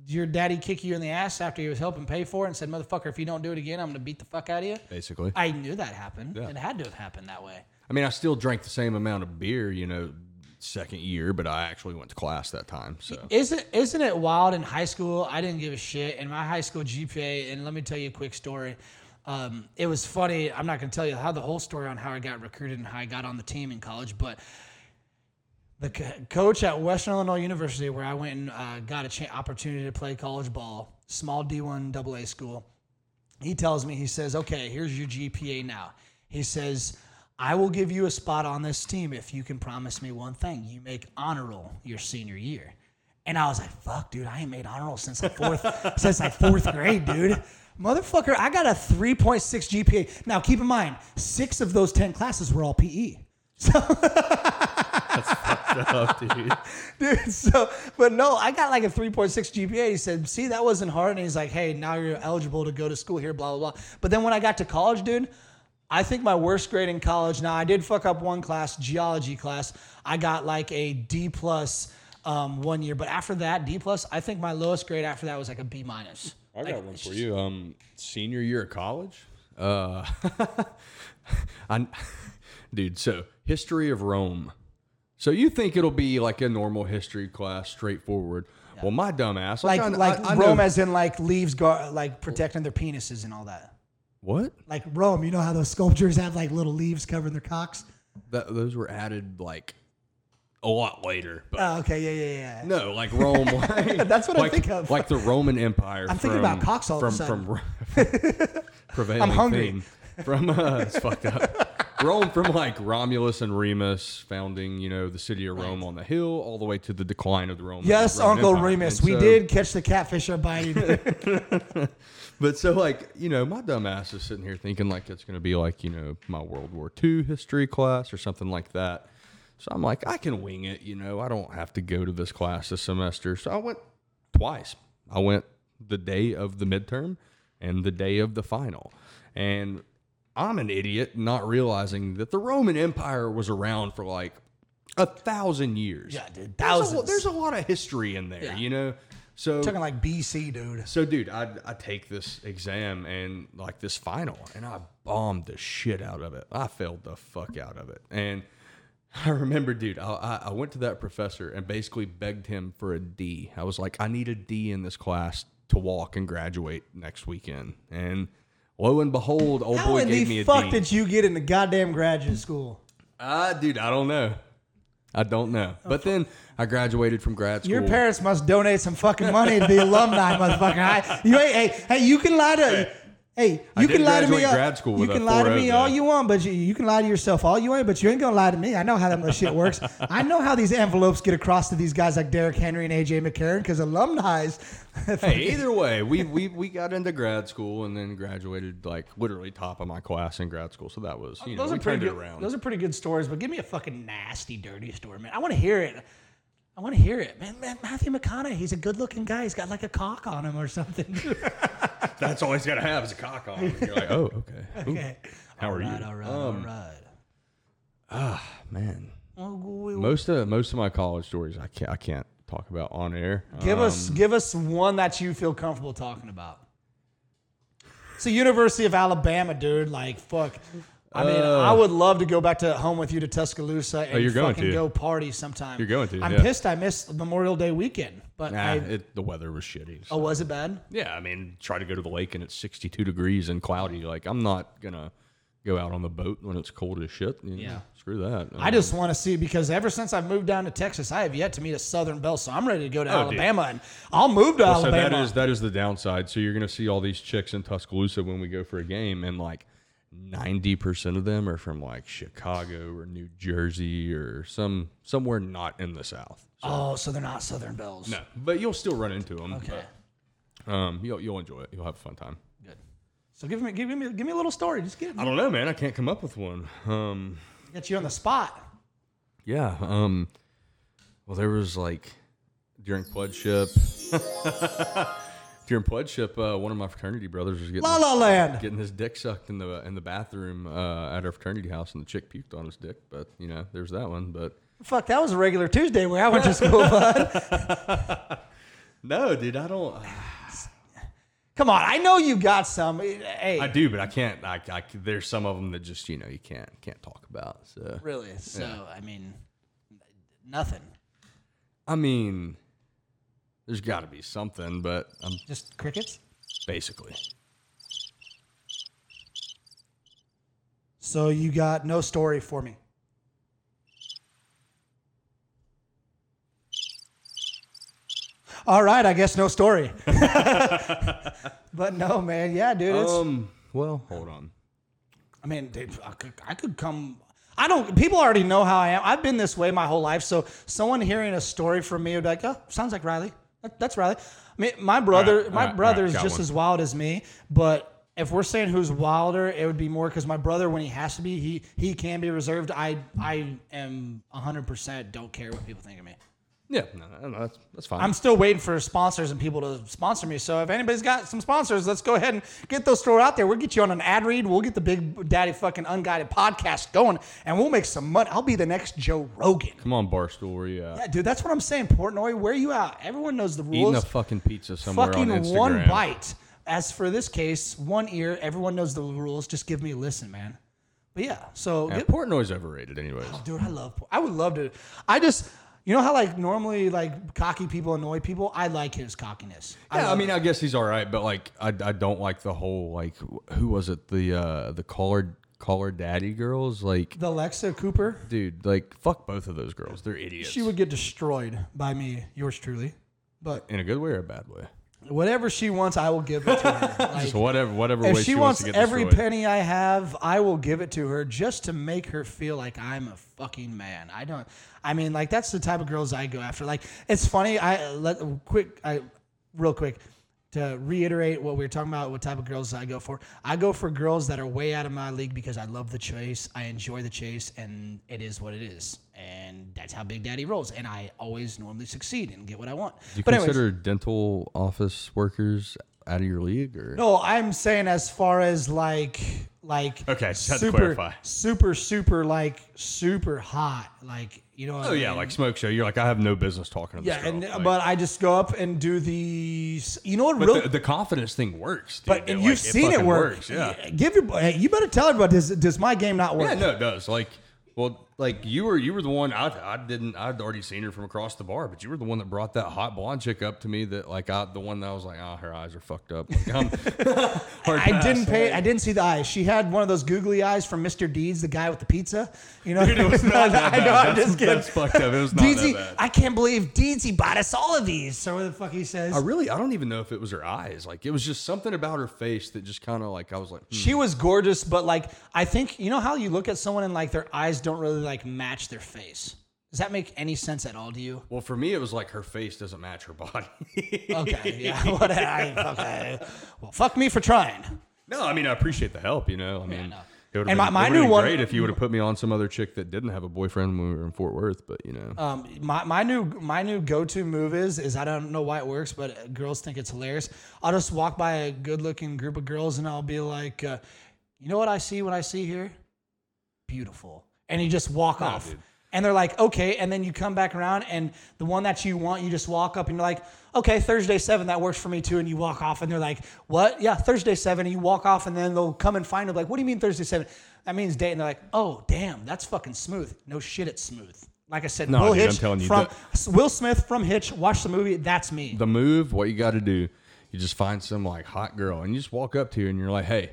Did your daddy kick you in the ass after he was helping pay for it and said, "Motherfucker, if you don't do it again, I'm gonna beat the fuck out of you." basically, I knew that happened. Yeah. It had to have happened that way. I mean, I still drank the same amount of beer, you know, second year, but I actually went to class that time. So Isn't isn't it wild in high school? I didn't give a shit. In my high school GPA, and let me tell you a quick story. Um, it was funny. I'm not going to tell you how the whole story on how I got recruited and how I got on the team in college, but the co- coach at Western Illinois University, where I went and uh, got a cha- opportunity to play college ball, small D1 AA school, he tells me, he says, okay, here's your GPA now. He says, I will give you a spot on this team if you can promise me one thing. You make honor roll your senior year. And I was like, fuck, dude, I ain't made honor roll since like fourth, since like fourth grade, dude. Motherfucker, I got a 3.6 GPA. Now, keep in mind, six of those 10 classes were all PE. dude. dude. So, but no, I got like a 3.6 GPA. He said, see, that wasn't hard. And he's like, hey, now you're eligible to go to school here, blah, blah, blah. But then when I got to college, dude, I think my worst grade in college. Now I did fuck up one class, geology class. I got like a D plus um, one year, but after that D plus, I think my lowest grade after that was like a B minus. I got one for you. Um, senior year of college. Uh, I, dude. So history of Rome. So you think it'll be like a normal history class, straightforward? Well, my dumb ass, Like kinda- like I- I know- Rome, as in like leaves, gar- like protecting their penises and all that. what? Like Rome, you know how those sculptures have like little leaves covering their cocks? That, those were added like a lot later. But Oh, okay, yeah, yeah, yeah. no, like Rome. Like, That's what I think of. Like the Roman Empire. I'm thinking from- about cocks all of from, a From, prevailing I'm hungry. theme. From uh, it's fucked up. Rome from like Romulus and Remus founding, you know, the city of Rome on the hill, all the way to the decline of the Roman. Yes, Roman Uncle Empire. Remus, And we so- did catch the catfish are biting. But so like, you know, my dumb ass is sitting here thinking like it's gonna be like, you know, my World War II history class or something like that. So I'm like, I can wing it, you know, I don't have to go to this class this semester. So I went twice. I went the day of the midterm and the day of the final. And I'm an idiot not realizing that the Roman Empire was around for like a thousand years. Yeah, dude, There's a, there's a lot of history in there, you know? So Talking like BC, dude. so, dude, I, I take this exam and like this final, and I bombed the shit out of it. I failed the fuck out of it. And I remember, dude, I, I, I went to that professor and basically begged him for a D. I was like, I need a D in this class to walk and graduate next weekend. And lo and behold, old How boy in gave the me a fuck D. did you get into goddamn graduate school? Ah, dude, I don't know. I don't know. But then I graduated from grad school. Your parents must donate some fucking money to the alumni, motherfucker. I, you, hey, hey, hey, you can lie to. Hey, you did can lie to me. all- grad school you can lie to me all you want, but you, you can lie to yourself all you want. But you ain't gonna lie to me. I know how that much shit works. I know how these envelopes get across to these guys like Derrick Henry and AJ McCarron because alumni's. Hey, either way, we, we we got into grad school and then graduated like literally top of my class in grad school. So that was you know those we are pretty turned good. it around. Those are pretty good stories. But give me a fucking nasty, dirty story, man. I want to hear it. I want to hear it, man. Man, Matthew McConaughey. He's a good-looking guy. He's got like a cock on him or something. That's all he's got to have is a cock on. him. You're like, oh, okay. Ooh, okay. How are All right, you? all right, Um, all right. Man, most of most of my college stories I can't I can't talk about on air. Give Um, us give us one that you feel comfortable talking about. It's the University of Alabama, dude. Like fuck. I mean, I would love to go back to home with you to Tuscaloosa and Uh, Oh, you're going fucking to. go party sometime. You're going to, I'm yeah. pissed I missed Memorial Day weekend, but Nah, I. it, the weather was shitty. oh, was it bad? Yeah, I mean, try to go to the lake and it's 62 degrees and cloudy. Like, I'm not gonna go out on the boat when it's cold as shit. You know, Yeah. screw that. I just want to see because ever since I've moved down to Texas, I have yet to meet a Southern Belle. So I'm ready to go to Oh, dude. Alabama and I'll move to Well, so Alabama. that is that is the downside. So you're gonna see all these chicks in Tuscaloosa when we go for a game, and like ninety percent of them are from like Chicago or New Jersey or some somewhere not in the South. oh, so they're not Southern Belles. No, but you'll still run into them. Okay. Um, you'll you'll enjoy it. You'll have a fun time. Good. So give me give me give me a little story. Just get I don't know, man. I can't come up with one. Um, get you on the spot. yeah. Um, well, there was like during pledgeship. during pledgeship, uh, one of my fraternity brothers was getting La La Land. getting his dick sucked in the in the bathroom uh, at our fraternity house, and the chick puked on his dick. But you know, there's that one. But Fuck, that was a regular Tuesday where I went to school, bud. no, dude, I don't. Come on, I know you got some. Hey, I do, but I can't. I, I there's some of them that just you know you can't can't talk about. So really? So I mean, nothing. I mean, there's got to be something, but I'm Just crickets. basically. So you got no story for me. All right, I guess no story. but no, man. Yeah, dude. It's, Um. Well, hold on. I mean, dude, I could, I could come. I don't. People already know how I am. I've been this way my whole life. So someone hearing a story from me would be like, "Oh, sounds like Riley. That, that's Riley." I mean, my brother, Alright, my alright, brother alright, is just one. as wild as me. But if we're saying who's wilder, it would be more because my brother, when he has to be, he he can be reserved. I I am hundred percent don't care what people think of me. Yeah, no, no, that's that's fine. I'm still waiting for sponsors and people to sponsor me. So if anybody's got some sponsors, let's go ahead and get those thrown out there. We'll get you on an ad read. We'll get the Big Daddy fucking Unguided podcast going, and we'll make some money. I'll be the next Joe Rogan. Come on, Barstool, where you at? Yeah, dude, that's what I'm saying. Portnoy, where you at? Everyone knows the rules. Eating a fucking pizza somewhere fucking on Instagram. one bite. As for this case, one ear. Everyone knows the rules. Just give me a listen, man. But yeah, so Yeah, get- Portnoy's overrated, anyways. Oh, dude, I love. I would love to. I just, you know how like normally like cocky people annoy people. I like his cockiness. Yeah, I love mean, I guess he's all right, but like, I, I don't like the whole like, who was it? The uh the caller Call Her Daddy girls, like, the Alexa Cooper. dude, like, fuck both of those girls. They're idiots. She would get destroyed by me, yours truly. But in a good way or a bad way. Whatever she wants, I will give it to her. Like, Just whatever, whatever if way she, wants, wants to get every destroyed. penny I have, I will give it to her just to make her feel like I'm a fucking man. I don't. I mean, like that's the type of girls I go after. Like it's funny. I let quick. I real quick to reiterate what we were talking about. What type of girls I go for? I go for girls that are way out of my league because I love the chase. I enjoy the chase, and it is what it is. And that's how Big Daddy rolls. And I always normally succeed and get what I want. Do you but anyways, consider dental office workers out of your league, or no, I'm saying as far as like like Okay, just had to super clarify. super super like super hot like you know what oh I yeah, mean? like smoke show. You're like, I have no business talking to this yeah girl. and Like, but I just go up and do the you know what but really the, the confidence thing works. Dude. but and like, you've seen it fucking work Works, yeah. give your hey, you better tell everybody does does my game not work Yeah, no, it does. Like, well, like you were, you were the one. I, I didn't. I'd already seen her from across the bar, but you were the one that brought that hot blonde chick up to me. That like, I, the one that I was like, oh, her eyes are fucked up. Like, I didn't pay. I didn't see the eyes. She had one of those googly eyes from Mr. Deeds, the guy with the pizza. You know, It was not that I know. bad. I'm That's, just kidding. that's fucked up. It was not Deedsy, that bad. I can't believe Deedsy bought us all of these. So what the fuck he says? I really, I don't even know if it was her eyes. Like, it was just something about her face that just kind of like, I was like, hmm. She was gorgeous, but like I think you know how you look at someone and like their eyes don't really like match their face. Does that make any sense at all to you? well, for me, it was like her face doesn't match her body. Okay, yeah. What, I, okay. Well, fuck me for trying. no, I mean, I appreciate the help. You know, I mean. no. It would And have my- been, my would've new one- great if you would have put me on some other chick that didn't have a boyfriend when we were in Fort Worth, but you know. Um, my, my new my new go to move is is I don't know why it works, but uh, girls think it's hilarious. I'll just walk by a good looking group of girls and I'll be like, uh, you know what I see when I see here? Beautiful, and you just walk Nah, off. dude. And they're like, okay. And then you come back around, and the one that you want, you just walk up and you're like, okay, Thursday seven, that works for me too. And you walk off, and they're like, what? Yeah, Thursday seven. And you walk off, and then they'll come and find them, like, what do you mean Thursday seven? That means date. And they're like, oh, damn, that's fucking smooth. No shit, it's smooth. Like I said, No, Will dude, I'm telling you, from Will Smith from Hitch. Watch the movie. That's me. the move, what you got to do, you just find some like hot girl and you just walk up to her and you're like, hey,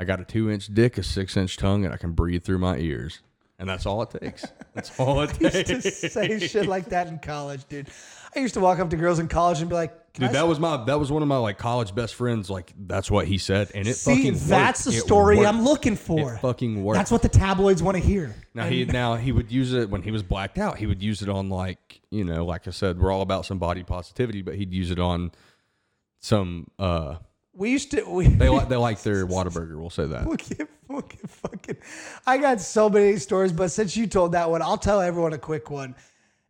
I got a two inch dick, a six inch tongue, and I can breathe through my ears. And that's all it takes. That's all it I used to takes. say shit like that in college, dude. I used to walk up to girls in college and be like, Dude, that was my that was one of my like college best friends. Like that's what he said, and it see? fucking worked. That's the It story worked. I'm looking for. It fucking worked. That's what the tabloids want to hear. Now he now he would use it when he was blacked out. He would use it on like you know, like I said, we're all about some body positivity, but he'd use it on some. uh We used to. We, They like they like their Whataburger. We'll say that. We'll get, we'll get fucking. I got so many stories, but since you told that one, I'll tell everyone a quick one.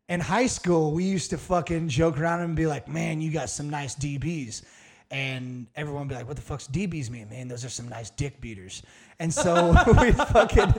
In high school, we used to fucking joke around and be like, "Man, you got some nice DBs," and everyone be like, "What the fuck's DBs mean, man? Those are some nice dick beaters." And so we fucking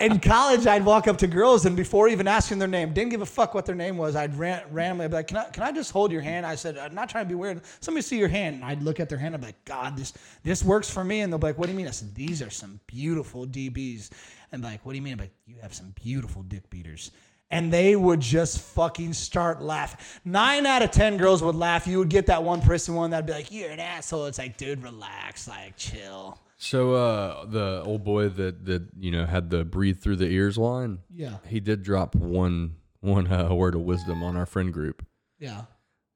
in college, I'd walk up to girls and before even asking their name, didn't give a fuck what their name was. I'd ran, randomly be like, "Can I can I just hold your hand?" I said, "I'm not trying to be weird. Somebody see your hand." And I'd look at their hand. I'd be like, "God, this this works for me." And they'll be like, "What do you mean?" I said, "These are some beautiful DBs." And like, "What do you mean?" I'm like, "You have some beautiful dick beaters." And they would just fucking start laughing. Nine out of ten girls would laugh. You would get that one person one that'd be like, "You're an asshole." It's like, dude, relax, like, chill. So uh the old boy that that you know had the breathe through the ears line. Yeah. he did drop one one uh, word of wisdom on our friend group. Yeah.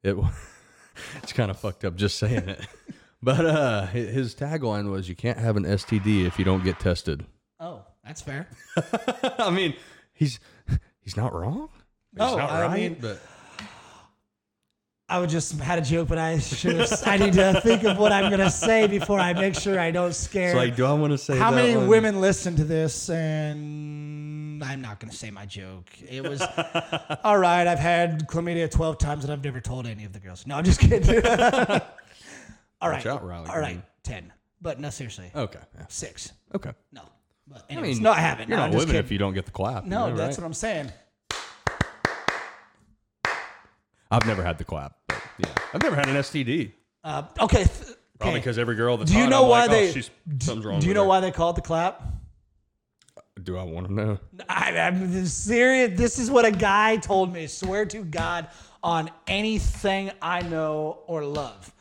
It it's kind of fucked up just saying it, but uh his tagline was, "You can't have an STD if you don't get tested." Oh, that's fair. I mean, he's he's not wrong. He's No, not I right, mean- but I would just had a joke, but I should have. I need to think of what I'm gonna say before I make sure I don't scare. it's like, do I want to say How that many one? women listen to this? And I'm not gonna say my joke. It was all right. I've had chlamydia 12 times and I've never told any of the girls. No, I'm just kidding. all right, out, Riley all right, Green. ten. But no, seriously, Okay. Yeah. six. Okay. No, but I anyways, mean, no, I haven't. You're no, not I'm living if you don't get the clap. you No, know, that's right? what I'm saying. I've never had the clap. But yeah. I've never had an STD. Uh, okay. th- Probably because every girl that's Do you know I'm why like, they? Oh, she's, something's wrong. do you know her. why they call it the clap? Do I want to know? I, I'm serious. This is what a guy told me. Swear to God on anything I know or love.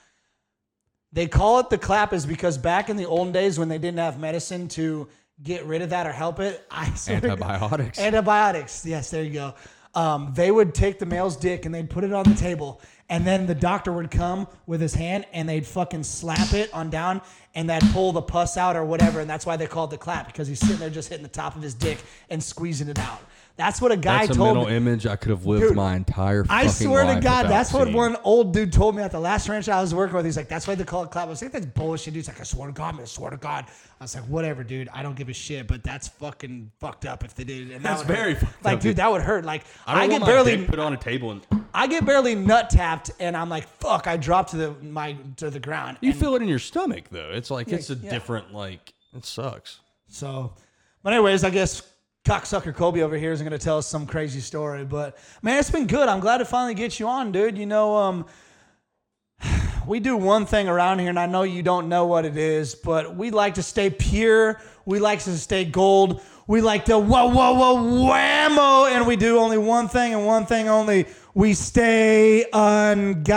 They call it the clap is because back in the olden days when they didn't have medicine to get rid of that or help it, I swear to God- Antibiotics. Antibiotics. Yes, there you go. Um, they would take the male's dick and they'd put it on the table, and then the doctor would come with his hand and they'd fucking slap it on down, and that'd pull the pus out or whatever, and that's why they called it the clap because he's sitting there just hitting the top of his dick and squeezing it out. That's what a guy That's a told mental me. image I could have lived Dude, my entire. Life. I fucking swear to God, without that's what seeing. one old dude told me at the last ranch I was working with. He's like, that's why they call it clap. I was like, that's bullshit. dude." Dude's like, I swear to God, man, I swear to God. I was like, whatever, dude. I don't give a shit, but that's fucking fucked up if they did. And that That's would hurt. very fucked Like, up, dude, dude. that would hurt. Like, I I, don't get want my barely, dick put on a table and I get barely nut tapped, and I'm like, fuck. I dropped to the my to the ground. you and feel it in your stomach though. It's like it's a yeah. different like. It sucks. So, but anyways, I guess cocksucker Colby over here isn't going to tell us some crazy story. But man, it's been good. I'm glad to finally get you on, dude. You know, um, we do one thing around here, and I know you don't know what it is, but we like to stay pure. We like to stay gold. We like to whoa, whoa, whoa, whammo, and we do only one thing and one thing only. We stay unguided.